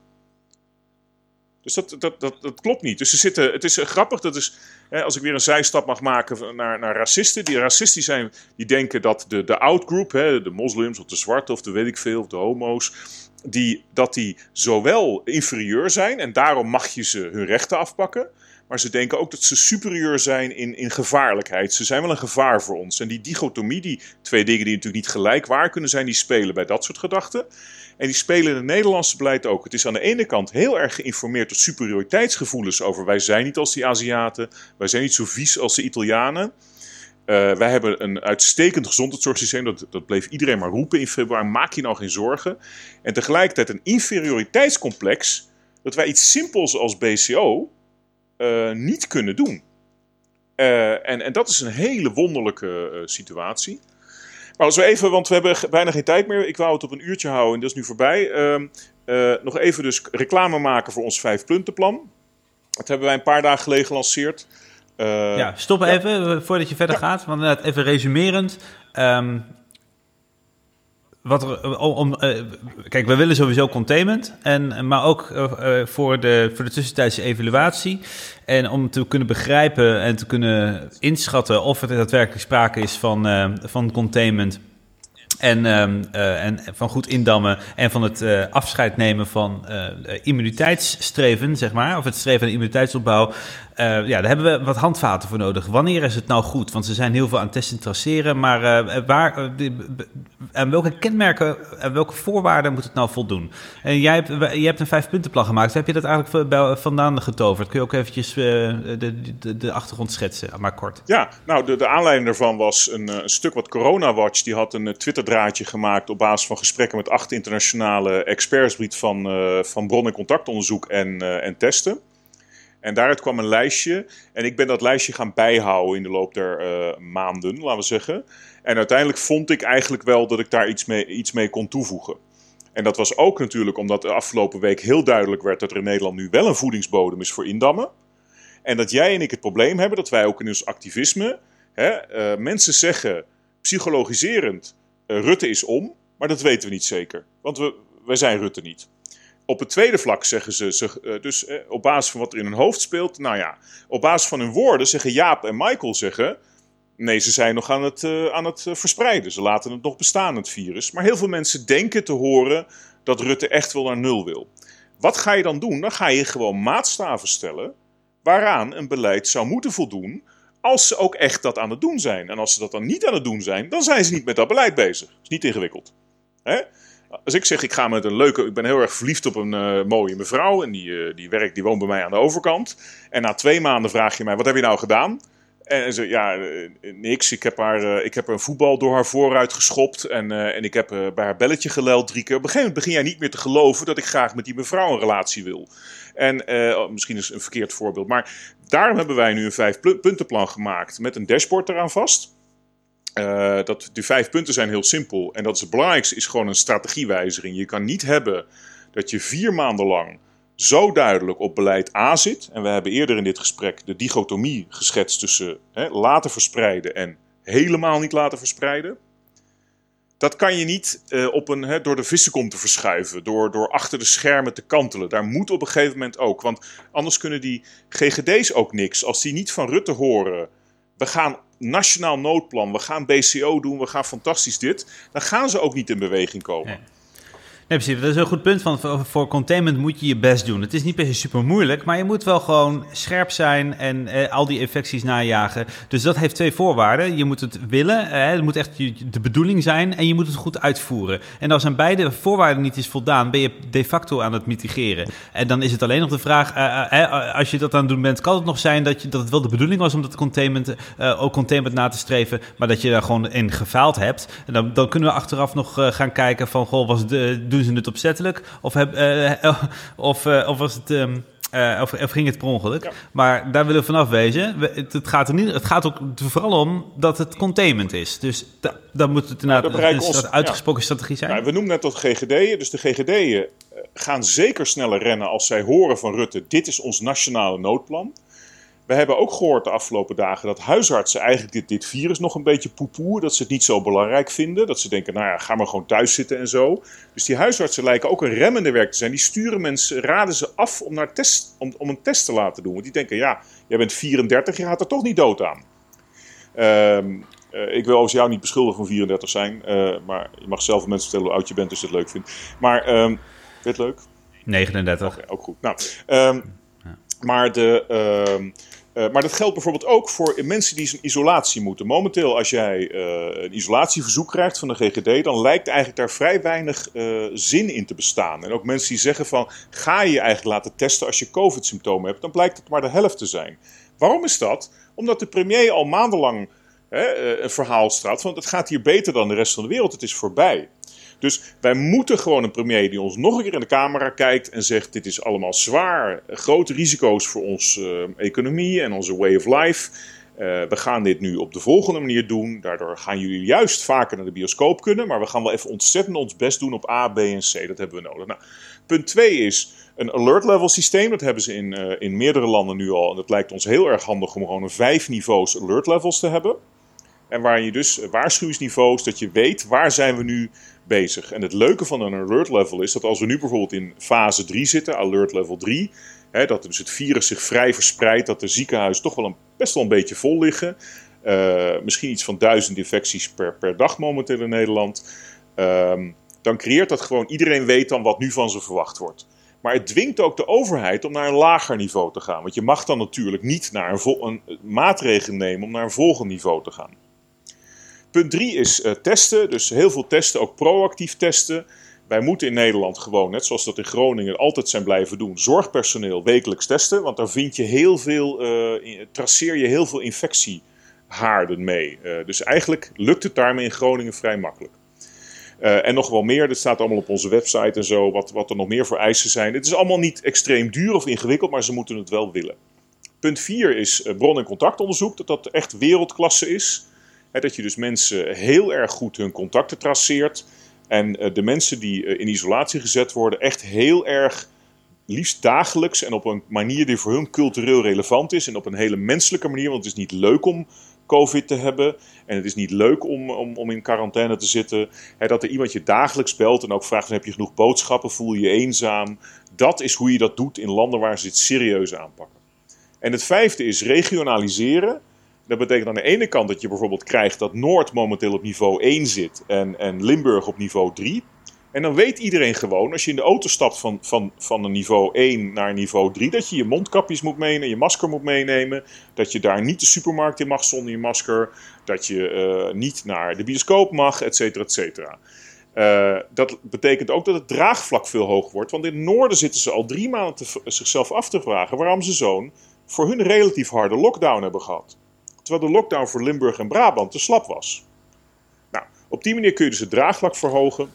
Dus dat, dat, dat, dat klopt niet. Dus ze zitten, het is uh, grappig, dat is, hè, als ik weer een zijstap mag maken naar, naar racisten. Die racisten zijn, die denken dat de, de outgroup, hè, de moslims of de zwarte of de weet ik veel, of de homo's, die, dat die zowel inferieur zijn en daarom mag je ze hun rechten afpakken. Maar ze denken ook dat ze superieur zijn in, in gevaarlijkheid. Ze zijn wel een gevaar voor ons. En die dichotomie, die twee dingen die natuurlijk niet gelijk waar kunnen zijn, die spelen bij dat soort gedachten. En die spelen in het Nederlandse beleid ook. Het is aan de ene kant heel erg geïnformeerd door superioriteitsgevoelens over wij zijn niet als die Aziaten, wij zijn niet zo vies als de Italianen. Uh, wij hebben een uitstekend gezondheidszorgsysteem. Dat, dat bleef iedereen maar roepen in februari. Maak je nou geen zorgen. En tegelijkertijd een inferioriteitscomplex. Dat wij iets simpels als BCO uh, niet kunnen doen. Uh, en, en dat is een hele wonderlijke situatie. Maar als we even, want we hebben bijna geen tijd meer. Ik wou het op een uurtje houden en dat is nu voorbij. Ehm, nog even dus reclame maken voor ons vijfpuntenplan. Dat hebben wij een paar dagen geleden gelanceerd. Ja, stop even eh, voordat je verder gaat. Want even resumerend. Um, wat eh, om, uh, kijk, we willen sowieso containment, en, maar ook uh, voor, de, voor de tussentijdse evaluatie. En om te kunnen begrijpen en te kunnen inschatten of er daadwerkelijk sprake is van, van containment en, uh, en van goed indammen en van het afscheid nemen van immuniteitsstreven, zeg maar, of het streven naar immuniteitsopbouw. Ja, daar hebben we wat handvaten voor nodig. Wanneer is het nou goed? Want ze zijn heel veel aan testen en traceren, maar waar, aan welke kenmerken en welke voorwaarden moet het nou voldoen? En jij hebt, je hebt een vijfpuntenplan gemaakt. Heb je dat eigenlijk vandaan getoverd? Kun je ook eventjes de, de, de, achtergrond schetsen, maar kort? Ja, nou, de, de aanleiding daarvan was een, stuk wat Corona Watch, die had een Twitter draadje gemaakt op basis van gesprekken met acht internationale experts van, van bron- en contactonderzoek en, en testen. En daaruit kwam een lijstje. En ik ben dat lijstje gaan bijhouden in de loop der uh, maanden, laten we zeggen. En uiteindelijk vond ik eigenlijk wel dat ik daar iets mee, iets mee kon toevoegen. En dat was ook natuurlijk omdat de afgelopen week heel duidelijk werd dat er in Nederland nu wel een voedingsbodem is voor indammen. En dat jij en ik het probleem hebben dat wij ook in ons activisme hè, uh, mensen zeggen, psychologiserend, eh, Rutte is om, maar dat weten we niet zeker. Want we, wij zijn Rutte niet. Op het tweede vlak zeggen ze, uh, dus uh, op basis van wat er in hun hoofd speelt. Nou ja, op basis van hun woorden zeggen Jaap en Michael zeggen. Nee, ze zijn nog aan het, aan het verspreiden. Ze laten het nog bestaan, het virus. Maar heel veel mensen denken te horen dat Rutte echt wel naar nul wil. Wat ga je dan doen? Dan ga je gewoon maatstaven stellen waaraan een beleid zou moeten voldoen als ze ook echt dat aan het doen zijn. En als ze dat dan niet aan het doen zijn, dan zijn ze niet met dat beleid bezig. Dat is niet ingewikkeld. Hè? Als ik zeg, ik ga met een leuke, ik ben heel erg verliefd op een uh, mooie mevrouw en die, uh, die werkt, die woont bij mij aan de overkant. En na twee maanden vraag je mij, wat heb je nou gedaan? En ze, ja, uh, niks. Ik heb, haar, ik heb een voetbal door haar vooruit geschopt en, en ik heb bij haar belletje geleld drie keer. Op een gegeven moment begin jij niet meer te geloven dat ik graag met die mevrouw een relatie wil. En uh, misschien is een verkeerd voorbeeld. Maar daarom hebben wij nu een vijf puntenplan gemaakt met een dashboard eraan vast. Uh, dat, die vijf punten zijn heel simpel. En dat is het belangrijkste, is gewoon een strategiewijziging. Je kan niet hebben dat je vier maanden lang zo duidelijk op beleid A zit. En we hebben eerder in dit gesprek de dichotomie geschetst tussen hè, laten verspreiden en helemaal niet laten verspreiden dat kan je niet uh, op een, door de vissenkom te verschuiven, door, door achter de schermen te kantelen. Daar moet op een gegeven moment ook. Want anders kunnen die GGD's ook niks. Als die niet van Rutte horen, we gaan nationaal noodplan, we gaan BCO doen, we gaan fantastisch dit. Dan gaan ze ook niet in beweging komen. Precies. Dat is een goed punt. Van, voor containment moet je je best doen. Het is niet per se super moeilijk, maar je moet wel gewoon scherp zijn en eh, al die infecties najagen. Dus dat heeft twee voorwaarden. Je moet het willen, eh, het moet echt de bedoeling zijn en je moet het goed uitvoeren. En als aan beide voorwaarden niet is voldaan, ben je de facto aan het mitigeren. En dan is het alleen nog de vraag, eh, eh als je dat aan het doen bent, kan het nog zijn dat, je, dat het wel de bedoeling was om dat containment, ook containment na te streven, maar dat je daar gewoon in gefaald hebt. En dan, dan kunnen we achteraf nog gaan kijken van, goh, was de, doen ze het opzettelijk? Of, heb, uh, of, uh, of was het... Um, uh, of, of, ging het per ongeluk? Ja. Maar daar willen we vanaf wezen. Het, het, gaat er niet, het gaat ook vooral om dat het containment is. Dus da, dan moet het inderdaad nou, een, een uitgesproken ja. strategie zijn. Ja, we noemen net dat GGD'en. Dus de GGD'en gaan zeker sneller rennen als zij horen van Rutte... dit is ons nationale noodplan. We hebben ook gehoord de afgelopen dagen dat huisartsen eigenlijk dit, dit virus nog een beetje poepoe. Dat ze het niet zo belangrijk vinden. Dat ze denken, nou ja, ga maar gewoon thuis zitten en zo. Dus die huisartsen lijken ook een remmende werk te zijn. Die sturen mensen, raden ze af om, naar test, om, om een test te laten doen. Want die denken, ja, jij bent 34, je gaat er toch niet dood aan. Um, uh, ik wil overigens jou niet beschuldigen van 34 zijn. Uh, maar je mag zelf mensen vertellen hoe oud je bent als je het leuk vindt. Maar, um, vind je het leuk? 39. Okay, ook goed. Nou, um, Maar de... Uh, maar dat geldt bijvoorbeeld ook voor mensen die in isolatie moeten. Momenteel, als jij uh, een isolatieverzoek krijgt van de GGD, dan lijkt eigenlijk daar vrij weinig uh, zin in te bestaan. En ook mensen die zeggen van, ga je je eigenlijk laten testen als je COVID-symptomen hebt, dan blijkt het maar de helft te zijn. Waarom is dat? Omdat de premier al maandenlang hè, een verhaal straat van, het gaat hier beter dan de rest van de wereld, het is voorbij. Dus wij moeten gewoon een premier die ons nog een keer in de camera kijkt en zegt: Dit is allemaal zwaar, grote risico's voor onze uh, economie en onze way of life. Uh, we gaan dit nu op de volgende manier doen. Daardoor gaan jullie juist vaker naar de bioscoop kunnen. Maar we gaan wel even ontzettend ons best doen op A, B en C. Dat hebben we nodig. Nou, punt 2 is een alert level systeem. Dat hebben ze in, uh, in meerdere landen nu al. En dat lijkt ons heel erg handig om gewoon een vijf niveaus alert levels te hebben. En waar je dus waarschuwingsniveaus, dat je weet waar zijn we nu bezig. En het leuke van een alert level is dat als we nu bijvoorbeeld in fase 3 zitten, alert level 3, hè, dat dus het virus zich vrij verspreidt, dat de ziekenhuizen toch wel een, best wel een beetje vol liggen. Uh, misschien iets van duizend infecties per, per dag momenteel in Nederland. Um, dan creëert dat gewoon, iedereen weet dan wat nu van ze verwacht wordt. Maar het dwingt ook de overheid om naar een lager niveau te gaan. Want je mag dan natuurlijk niet naar een, een maatregel nemen om naar een volgend niveau te gaan. Punt 3 is uh, testen. Dus heel veel testen, ook proactief testen. Wij moeten in Nederland gewoon, net zoals dat in Groningen altijd zijn blijven doen, zorgpersoneel wekelijks testen. Want daar vind je heel veel, uh, traceer je heel veel infectiehaarden mee. Uh, dus eigenlijk lukt het daarmee in Groningen vrij makkelijk. En nog wel meer, dat staat allemaal op onze website en zo, wat, wat er nog meer voor eisen zijn. Het is allemaal niet extreem duur of ingewikkeld, maar ze moeten het wel willen. Punt 4 is bron- en contactonderzoek, dat dat echt wereldklasse is dat je dus mensen heel erg goed hun contacten traceert. En eh, de mensen die eh, in isolatie gezet worden, echt heel erg liefst dagelijks en op een manier die voor hun cultureel relevant is. En op een hele menselijke manier, want het is niet leuk om COVID te hebben. En het is niet leuk om, om, om in quarantaine te zitten. dat er iemand je dagelijks belt en ook vraagt: heb je genoeg boodschappen? Voel je je eenzaam? Dat is hoe je dat doet in landen waar ze dit serieus aanpakken. En het vijfde is regionaliseren. Dat betekent aan de ene kant dat je bijvoorbeeld krijgt dat Noord momenteel op niveau 1 zit en, en Limburg op niveau 3. En dan weet iedereen gewoon, als je in de auto stapt van, van, van een niveau 1 naar niveau 3, dat je je mondkapjes moet meenemen, je masker moet meenemen. Dat je daar niet de supermarkt in mag zonder je masker. Dat je uh, niet naar de bioscoop mag, et cetera, et cetera. Uh, dat betekent ook dat het draagvlak veel hoger wordt. Want in het noorden zitten ze al drie maanden zichzelf af te vragen waarom ze zo'n voor hun relatief harde lockdown hebben gehad terwijl de lockdown voor Limburg en Brabant te slap was. Nou, op die manier kun je dus het draagvlak verhogen.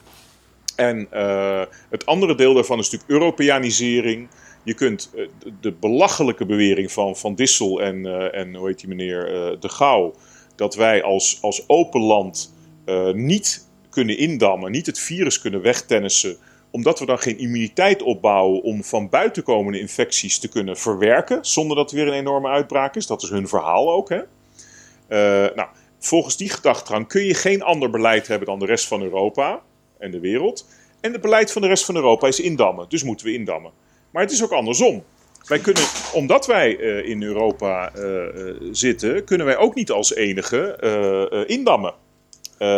En uh, het andere deel daarvan is natuurlijk Europeanisering. Je kunt uh, de belachelijke bewering van Van Dissel en, uh, en hoe heet die meneer De Gauw... dat wij als, als open land niet kunnen indammen, niet het virus kunnen wegtennissen omdat we dan geen immuniteit opbouwen om van buitenkomende infecties te kunnen verwerken, zonder dat er weer een enorme uitbraak is. Dat is hun verhaal ook. Hè? Uh, nou, volgens die gedachtegang kun je geen ander beleid hebben dan de rest van Europa en de wereld. En het beleid van de rest van Europa is indammen, dus moeten we indammen. Maar het is ook andersom. Wij kunnen, omdat wij uh, in Europa uh, zitten, kunnen wij ook niet als enige indammen.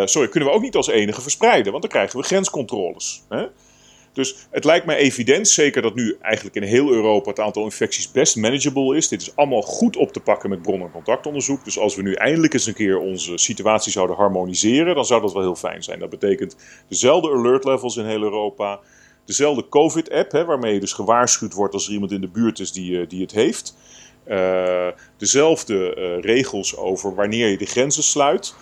sorry, kunnen we ook niet als enige verspreiden, want dan krijgen we grenscontroles. Hè? Dus het lijkt mij evident, zeker dat nu eigenlijk in heel Europa het aantal infecties best manageable is. Dit is allemaal goed op te pakken met bron- en contactonderzoek. Dus als we nu eindelijk eens een keer onze situatie zouden harmoniseren, dan zou dat wel heel fijn zijn. Dat betekent dezelfde alert levels in heel Europa. Dezelfde COVID-app, waarmee je dus gewaarschuwd wordt als er iemand in de buurt is die, die het heeft. Uh, dezelfde uh, regels over wanneer je de grenzen sluit.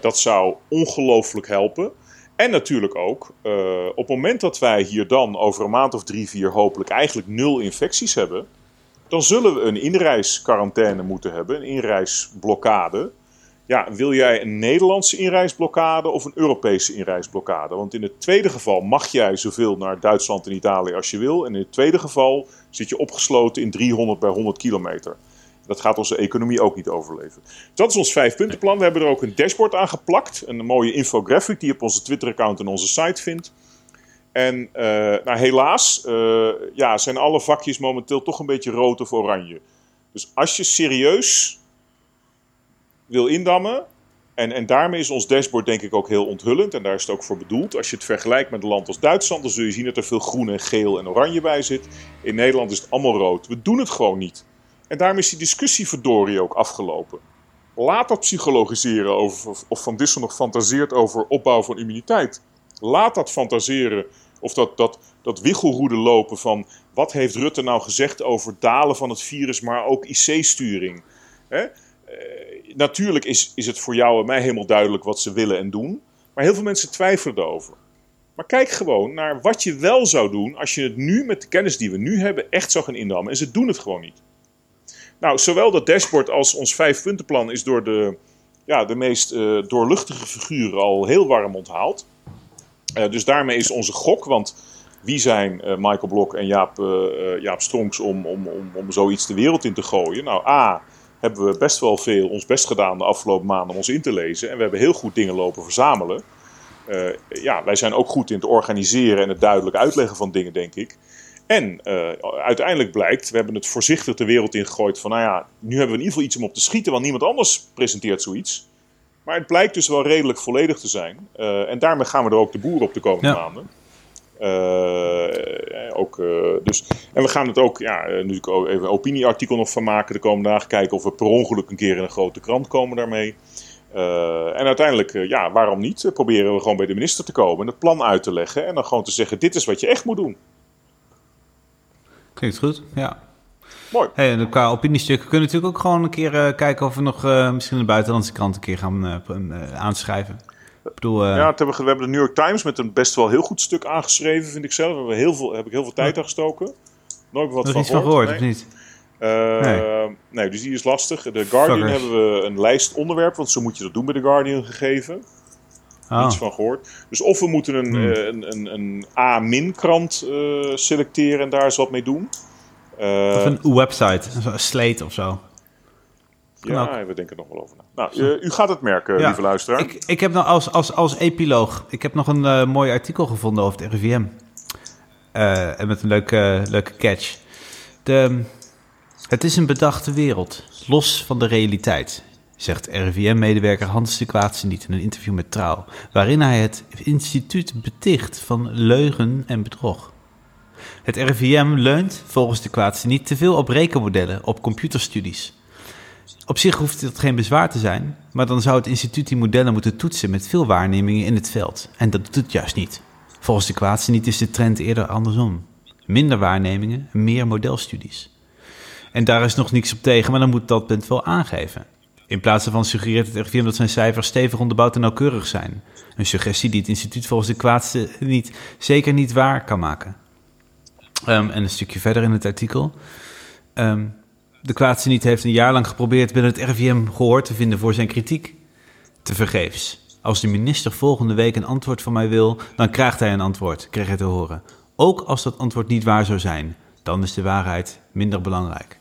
Dat zou ongelooflijk helpen. En natuurlijk ook, uh, op het moment dat wij hier dan over een maand of drie, vier hopelijk eigenlijk nul infecties hebben, dan zullen we een inreisquarantaine moeten hebben, een inreisblokkade. Ja, wil jij een Nederlandse inreisblokkade of een Europese inreisblokkade? Want in het tweede geval mag jij zoveel naar Duitsland en Italië als je wil. En in het tweede geval zit je opgesloten in 300 bij 100 kilometer. Dat gaat onze economie ook niet overleven. Dat is ons vijfpuntenplan. We hebben er ook een dashboard aan geplakt. Een mooie infographic die je op onze Twitter-account en onze site vindt. En uh, nou, helaas uh, ja, zijn alle vakjes momenteel toch een beetje rood of oranje. Dus als je serieus wil indammen, En, en daarmee is ons dashboard denk ik ook heel onthullend. En daar is het ook voor bedoeld. Als je het vergelijkt met een land als Duitsland, dan zul je zien dat er veel groen en geel en oranje bij zit. In Nederland is het allemaal rood. We doen het gewoon niet. En daarmee is die discussie verdorie ook afgelopen. Laat dat psychologiseren over of Van Dissel nog fantaseert over opbouw van immuniteit. Laat dat fantaseren of dat, dat, dat wiggelroede lopen van wat heeft Rutte nou gezegd over dalen van het virus, maar ook IC-sturing. Eh, natuurlijk is, is het voor jou en mij helemaal duidelijk wat ze willen en doen. Maar heel veel mensen twijfelen erover. Maar kijk gewoon naar wat je wel zou doen als je het nu met de kennis die we nu hebben echt zou gaan indammen. En ze doen het gewoon niet. Nou, zowel dat dashboard als ons vijfpuntenplan is door de, ja, de meest uh, doorluchtige figuren al heel warm onthaald. Uh, dus daarmee is onze gok, want wie zijn uh, Michael Blok en Jaap, Jaap Stronks om, om, om, om zoiets de wereld in te gooien? Nou, A, hebben we best wel veel ons best gedaan de afgelopen maanden om ons in te lezen. En we hebben heel goed dingen lopen verzamelen. ja, wij zijn ook goed in het organiseren en het duidelijk uitleggen van dingen, denk ik. En uh, uiteindelijk blijkt, we hebben het voorzichtig de wereld ingegooid van, nou ja, nu hebben we in ieder geval iets om op te schieten, want niemand anders presenteert zoiets. Maar het blijkt dus wel redelijk volledig te zijn. Uh, en daarmee gaan we er ook de boeren op de komende ja. maanden. Uh, ook, dus, en we gaan het ook, ja, natuurlijk ook even een opinieartikel nog van maken de komende dagen. Kijken of we per ongeluk een keer in een grote krant komen daarmee. en uiteindelijk, ja, waarom niet? Proberen we gewoon bij de minister te komen en het plan uit te leggen. En dan gewoon te zeggen, dit is wat je echt moet doen. Klinkt goed, ja. Mooi. Hey, en qua opiniestukken kunnen we natuurlijk ook gewoon een keer uh, kijken of we nog uh, misschien een buitenlandse krant een keer gaan uh, aanschrijven. Ik bedoel, ja, hebben we, we, hebben de New York Times met een best wel heel goed stuk aangeschreven, vind ik zelf. We hebben heel veel, heb ik heel veel tijd aan gestoken. Nooit wat van gehoord. gehoord nee. of niet? Nee. nee. dus die is lastig. De Guardian Fuckers. hebben we een lijst onderwerpen, want zo moet je dat doen bij de Guardian gegeven. Oh. Niets van gehoord. Dus of we moeten een, hmm. een, een, een A-min krant uh, selecteren en daar eens wat mee doen. Uh, of een website, een slate of zo. Ja, we denken er nog wel over na. Nou, u gaat het merken, ja, lieve luisteraar. Ik, ik heb nog als, als, als epiloog, ik heb nog een mooi artikel gevonden over het RIVM. en met een leuke, leuke catch. De, het is een bedachte wereld, los van de realiteit zegt RIVM-medewerker Hans de Kwaadse niet in een interview met Trouw, waarin hij het instituut beticht van leugen en bedrog. Het RIVM leunt, volgens de Kwaadse niet, te veel op rekenmodellen, op computerstudies. Op zich hoeft dat geen bezwaar te zijn, maar dan zou het instituut die modellen moeten toetsen met veel waarnemingen in het veld. En dat doet het juist niet. Volgens de Kwaadse niet is de trend eerder andersom. Minder waarnemingen, meer modelstudies. En daar is nog niks op tegen, maar dan moet dat punt wel aangeven. In plaats daarvan suggereert het RIVM dat zijn cijfers stevig onderbouwd en nauwkeurig zijn. Een suggestie die het instituut volgens de kwaadste niet, zeker niet waar kan maken. Um, en een stukje verder in het artikel. Um, de kwaadste niet heeft een jaar lang geprobeerd binnen het RIVM gehoor te vinden voor zijn kritiek. Te vergeefs. Als de minister volgende week een antwoord van mij wil, dan krijgt hij een antwoord, kreeg hij te horen. Ook als dat antwoord niet waar zou zijn, dan is de waarheid minder belangrijk.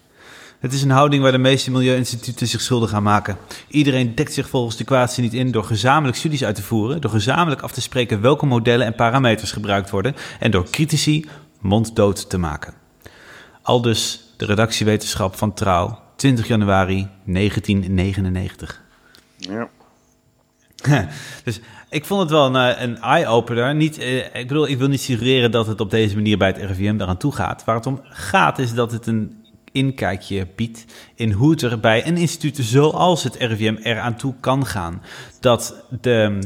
Het is een houding waar de meeste milieuinstituten zich schuldig aan maken. Iedereen dekt zich volgens de kwaadste niet in door gezamenlijk studies uit te voeren, door gezamenlijk af te spreken welke modellen en parameters gebruikt worden en door critici monddood te maken. Aldus de redactiewetenschap van Trouw, 20 januari 1999. Ja. dus ik vond het wel een, eh, een eye-opener. Niet, eh, ik bedoel, ik wil niet suggereren dat het op deze manier bij het RIVM daaraan toe gaat. Waar het om gaat is dat het een inkijkje biedt in hoe het er bij een instituut zoals het RIVM eraan toe kan gaan. Dat de,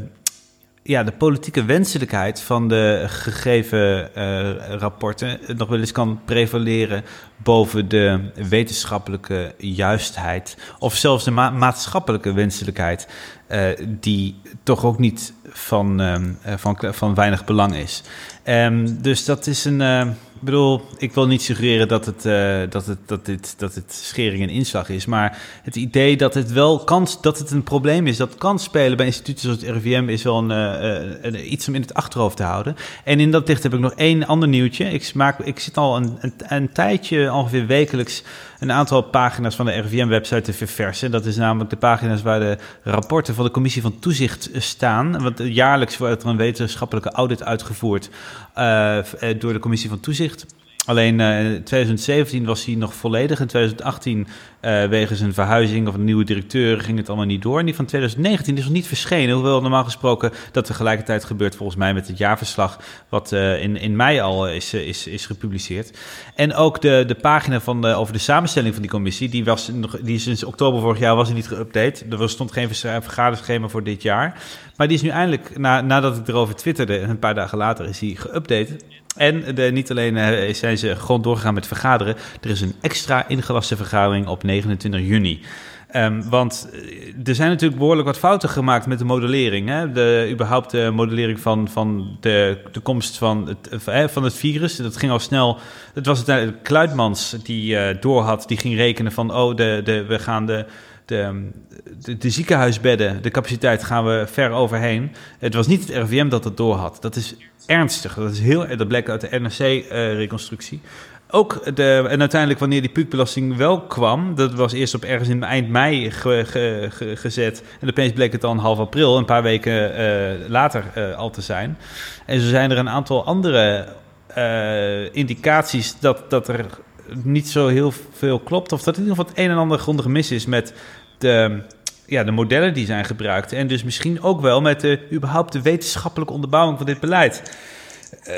ja, de politieke wenselijkheid van de gegeven uh, rapporten nog wel eens kan prevaleren boven de wetenschappelijke juistheid. Of zelfs de ma maatschappelijke wenselijkheid, uh, die toch ook niet van, uh, van, van weinig belang is. Um, dus dat is een ik bedoel, ik wil niet suggereren dat het, uh, dat het, dat dit, dat het schering en inslag is. Maar het idee dat het wel kan, dat het een probleem is, dat kan spelen bij instituten zoals het RIVM, is wel een, uh, een, iets om in het achterhoofd te houden. En in dat licht heb ik nog één ander nieuwtje. Ik, maak, ik zit al een, een, een tijdje, ongeveer wekelijks, een aantal pagina's van de RIVM-website te verversen. Dat is namelijk de pagina's waar de rapporten van de Commissie van Toezicht staan. Want jaarlijks wordt er een wetenschappelijke audit uitgevoerd uh, door de Commissie van Toezicht. Alleen uh, in 2017 was hij nog volledig. In 2018, uh, wegens een verhuizing of een nieuwe directeur, ging het allemaal niet door. En die van 2019 is nog niet verschenen. Hoewel normaal gesproken dat tegelijkertijd gebeurt, volgens mij, met het jaarverslag. wat uh, in, in mei al is, is, is gepubliceerd. En ook de, de pagina van over de samenstelling van die commissie. Die, was nog, die sinds oktober vorig jaar was niet geüpdate. Er stond geen vergaderschema voor dit jaar. Maar die is nu eindelijk, na, nadat ik erover twitterde, een paar dagen later, is die geüpdate. En niet alleen uh, zijn ze gewoon doorgegaan met vergaderen. Er is een extra ingelaste vergadering op 29 juni. Um, want er zijn natuurlijk behoorlijk wat fouten gemaakt met de modellering. Hè? De, überhaupt de modellering van, van de, de komst van het, eh, van het virus. Dat ging al snel. Het was uiteindelijk Kluitmans die uh, doorhad. Die ging rekenen van, oh, de, de, we gaan de, de, de, de, ziekenhuisbedden, de capaciteit gaan we ver overheen. Het was niet het RVM dat het doorhad. Dat is ernstig. Dat, is heel, dat bleek uit de NRC-reconstructie. ook de, en uiteindelijk wanneer die puukbelasting wel kwam, dat was eerst op ergens in eind mei gezet. En opeens bleek het dan half april, een paar weken uh, later uh, al te zijn. En zo zijn er een aantal andere indicaties dat, dat er niet zo heel veel klopt. Of dat in ieder geval het een en ander grondig mis is met de, ja, de modellen die zijn gebruikt. En dus misschien ook wel met de, überhaupt de wetenschappelijke onderbouwing van dit beleid. Uh,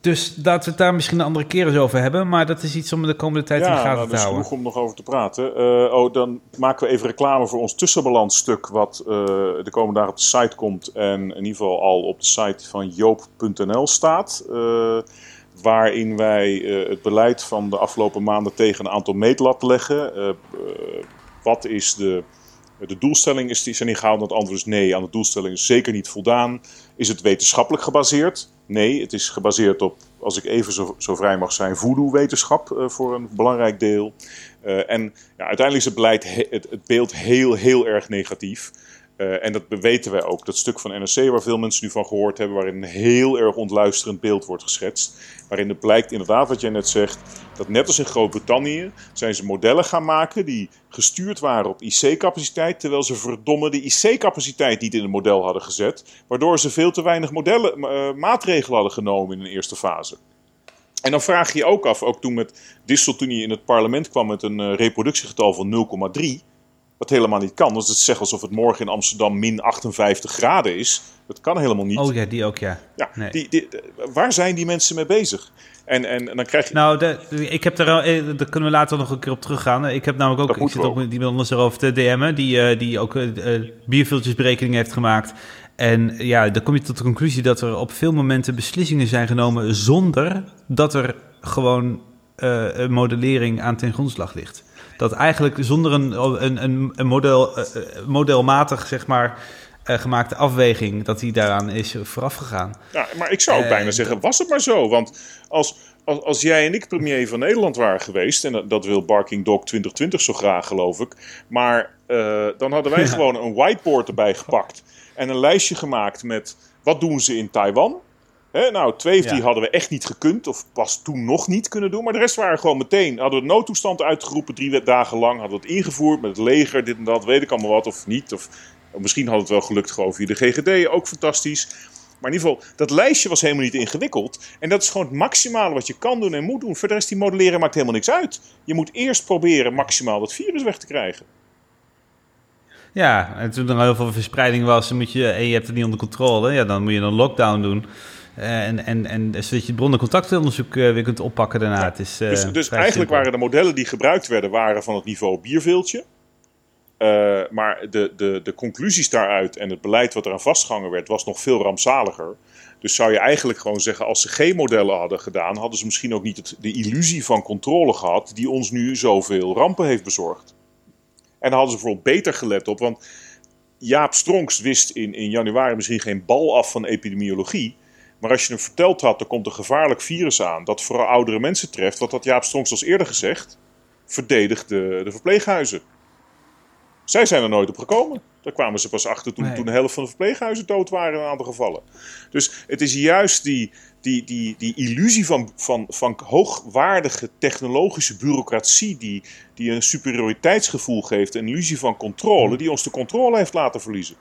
dus dat we het daar misschien een andere keer eens over hebben. Maar dat is iets om de komende tijd ja, in de gaten nou, te houden. genoeg om nog over te praten. Uh, oh, dan maken we even reclame voor ons tussenbalansstuk... wat uh, de komende dagen op de site komt... en in ieder geval al op de site van joop.nl staat... Uh, waarin wij het beleid van de afgelopen maanden tegen een aantal meetlat leggen. Wat is de de doelstelling is, die zijn niet gehaald. Het antwoord is nee. Aan de doelstelling is zeker niet voldaan. Is het wetenschappelijk gebaseerd? Nee, het is gebaseerd op, als ik even zo, zo vrij mag zijn, voodoo-wetenschap uh, voor een belangrijk deel. Uh, en ja, uiteindelijk is het het, het beeld heel, heel erg negatief. Uh, en dat weten wij ook. Dat stuk van NRC waar veel mensen nu van gehoord hebben, waarin een heel erg ontluisterend beeld wordt geschetst. Waarin het blijkt inderdaad wat jij net zegt, dat net als in Groot-Brittannië zijn ze modellen gaan maken die gestuurd waren op IC-capaciteit, terwijl ze verdomme de IC-capaciteit niet in het model hadden gezet, waardoor ze veel te weinig modellen, uh, maatregelen hadden genomen in een eerste fase. En dan vraag je je ook af, ook toen met Dissel toen hij in het parlement kwam met een uh, reproductiegetal van 0,3, wat helemaal niet kan. Dus het zegt alsof het morgen in Amsterdam min 58 graden is. Dat kan helemaal niet. Oh ja, die ook, ja. ja nee. die, die, waar zijn die mensen mee bezig? En, en, en dan krijg je... Nou, de, ik heb er, eh, daar kunnen we later nog een keer op teruggaan. Ik heb namelijk ook, ik zit ook met die ons erover te DM'en, die, uh, die ook uh, heeft gemaakt. En ja, dan kom je tot de conclusie dat er op veel momenten beslissingen zijn genomen zonder dat er gewoon uh, een modellering aan ten grondslag ligt dat eigenlijk zonder een, een, een, een model, uh, modelmatig, zeg maar, uh, gemaakte afweging, dat die daaraan is vooraf gegaan. Ja, maar ik zou ook bijna zeggen, was het maar zo. Want als, als, als jij en ik premier van Nederland waren geweest, en dat, dat wil Barking Dog 2020 zo graag, geloof ik, maar dan hadden wij ja. gewoon een whiteboard erbij gepakt en een lijstje gemaakt met wat doen ze in Taiwan. Nou, twee of die ja. hadden we echt niet gekund, of pas toen nog niet kunnen doen. Maar de rest waren gewoon meteen. Hadden we noodtoestand uitgeroepen, drie dagen lang. Hadden we het ingevoerd met het leger, dit en dat, weet ik allemaal wat, of niet. Of, of misschien had het wel gelukt gewoon via de GGD, ook fantastisch. Maar in ieder geval, dat lijstje was helemaal niet ingewikkeld. En dat is gewoon het maximale wat je kan doen en moet doen. Voor de rest, die modelleren maakt helemaal niks uit. Je moet eerst proberen maximaal dat virus weg te krijgen. Ja, en toen er heel veel verspreiding was, moet je, en je hebt het niet onder controle, ja, dan moet je een lockdown doen. Uh, en, en, en zodat je het bronnencontactonderzoek uh, weer kunt oppakken daarna. Ja, het is, uh, dus dus eigenlijk simpel. waren de modellen die gebruikt werden, waren van het niveau bierveeltje. maar de, de, de conclusies daaruit en het beleid wat eraan vastgehangen werd, was nog veel rampzaliger. Dus zou je eigenlijk gewoon zeggen, als ze geen modellen hadden gedaan, hadden ze misschien ook niet het, de illusie van controle gehad die ons nu zoveel rampen heeft bezorgd. En hadden ze bijvoorbeeld beter gelet op, want Jaap Stronks wist in, in januari misschien geen bal af van epidemiologie. Maar als je hem verteld had, er komt een gevaarlijk virus aan dat vooral oudere mensen treft, wat had Jaap Stronks als eerder gezegd, verdedigt de, de verpleeghuizen. Zij zijn er nooit op gekomen. Daar kwamen ze pas achter toen, nee. toen de helft van de verpleeghuizen dood waren in een aantal gevallen. Dus het is juist die, die, die, die illusie van, van, van hoogwaardige technologische bureaucratie, die, die een superioriteitsgevoel geeft, een illusie van controle, die ons de controle heeft laten verliezen.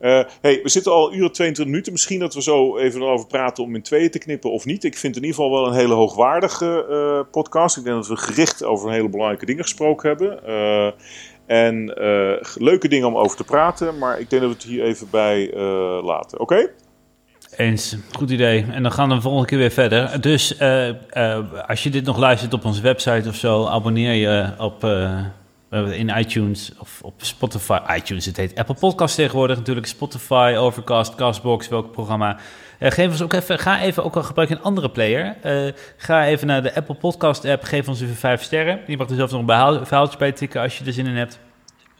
Uh, hey, we zitten al uur 22 minuten. Misschien dat we zo even over praten om in tweeën te knippen of niet. Ik vind het in ieder geval wel een hele hoogwaardige uh, podcast. Ik denk dat we gericht over hele belangrijke dingen gesproken hebben. Uh, en leuke dingen om over te praten. Maar ik denk dat we het hier even bij laten. Oké? Eens, goed idee. En dan gaan we de volgende keer weer verder. Dus als je dit nog luistert op onze website of zo, abonneer je op in iTunes of op Spotify. iTunes, het heet Apple Podcast tegenwoordig natuurlijk. Spotify, Overcast, Castbox, welk programma. Uh, geef ons ook even, ga even, ook al gebruik een andere player. Uh, ga even naar de Apple Podcast app. Geef ons even vijf sterren. Je mag er zelfs nog een verhaaltje bij tikken als je er zin in hebt.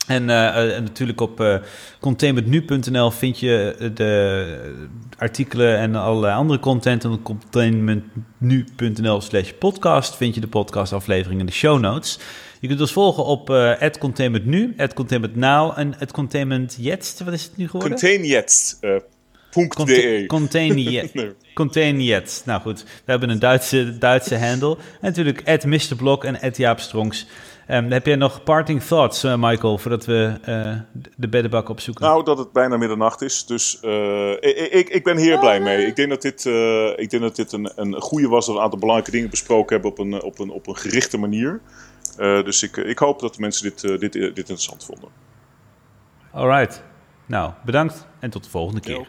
En, uh, en, natuurlijk op containmentnu.nl vind je de artikelen en allerlei andere content. En op containmentnu.nl slash podcast vind je de podcastafleveringen en de show notes. Je kunt ons volgen op uh, @containmentnu, @containmentnow en @containmentjetst. Wat is het nu geworden? Containjetst. Uh, .de. Containjet. Nou goed, we hebben een Duitse, Duitse handle. En natuurlijk @mrblog en @jaapstrongs. Um, heb jij nog parting thoughts, uh, Michael, voordat we uh, de beddenbak opzoeken? Nou, dat het bijna middernacht is. Dus uh, ik, ik, ik, ben hier blij mee. Ik denk dat dit, ik denk dat dit een, een goede was. Dat we een aantal belangrijke dingen besproken hebben op een, op een, op een gerichte manier. Uh, dus ik, ik hoop dat de mensen dit, uh, dit, dit interessant vonden. Alright. Nou, bedankt en tot de volgende keer. Yo.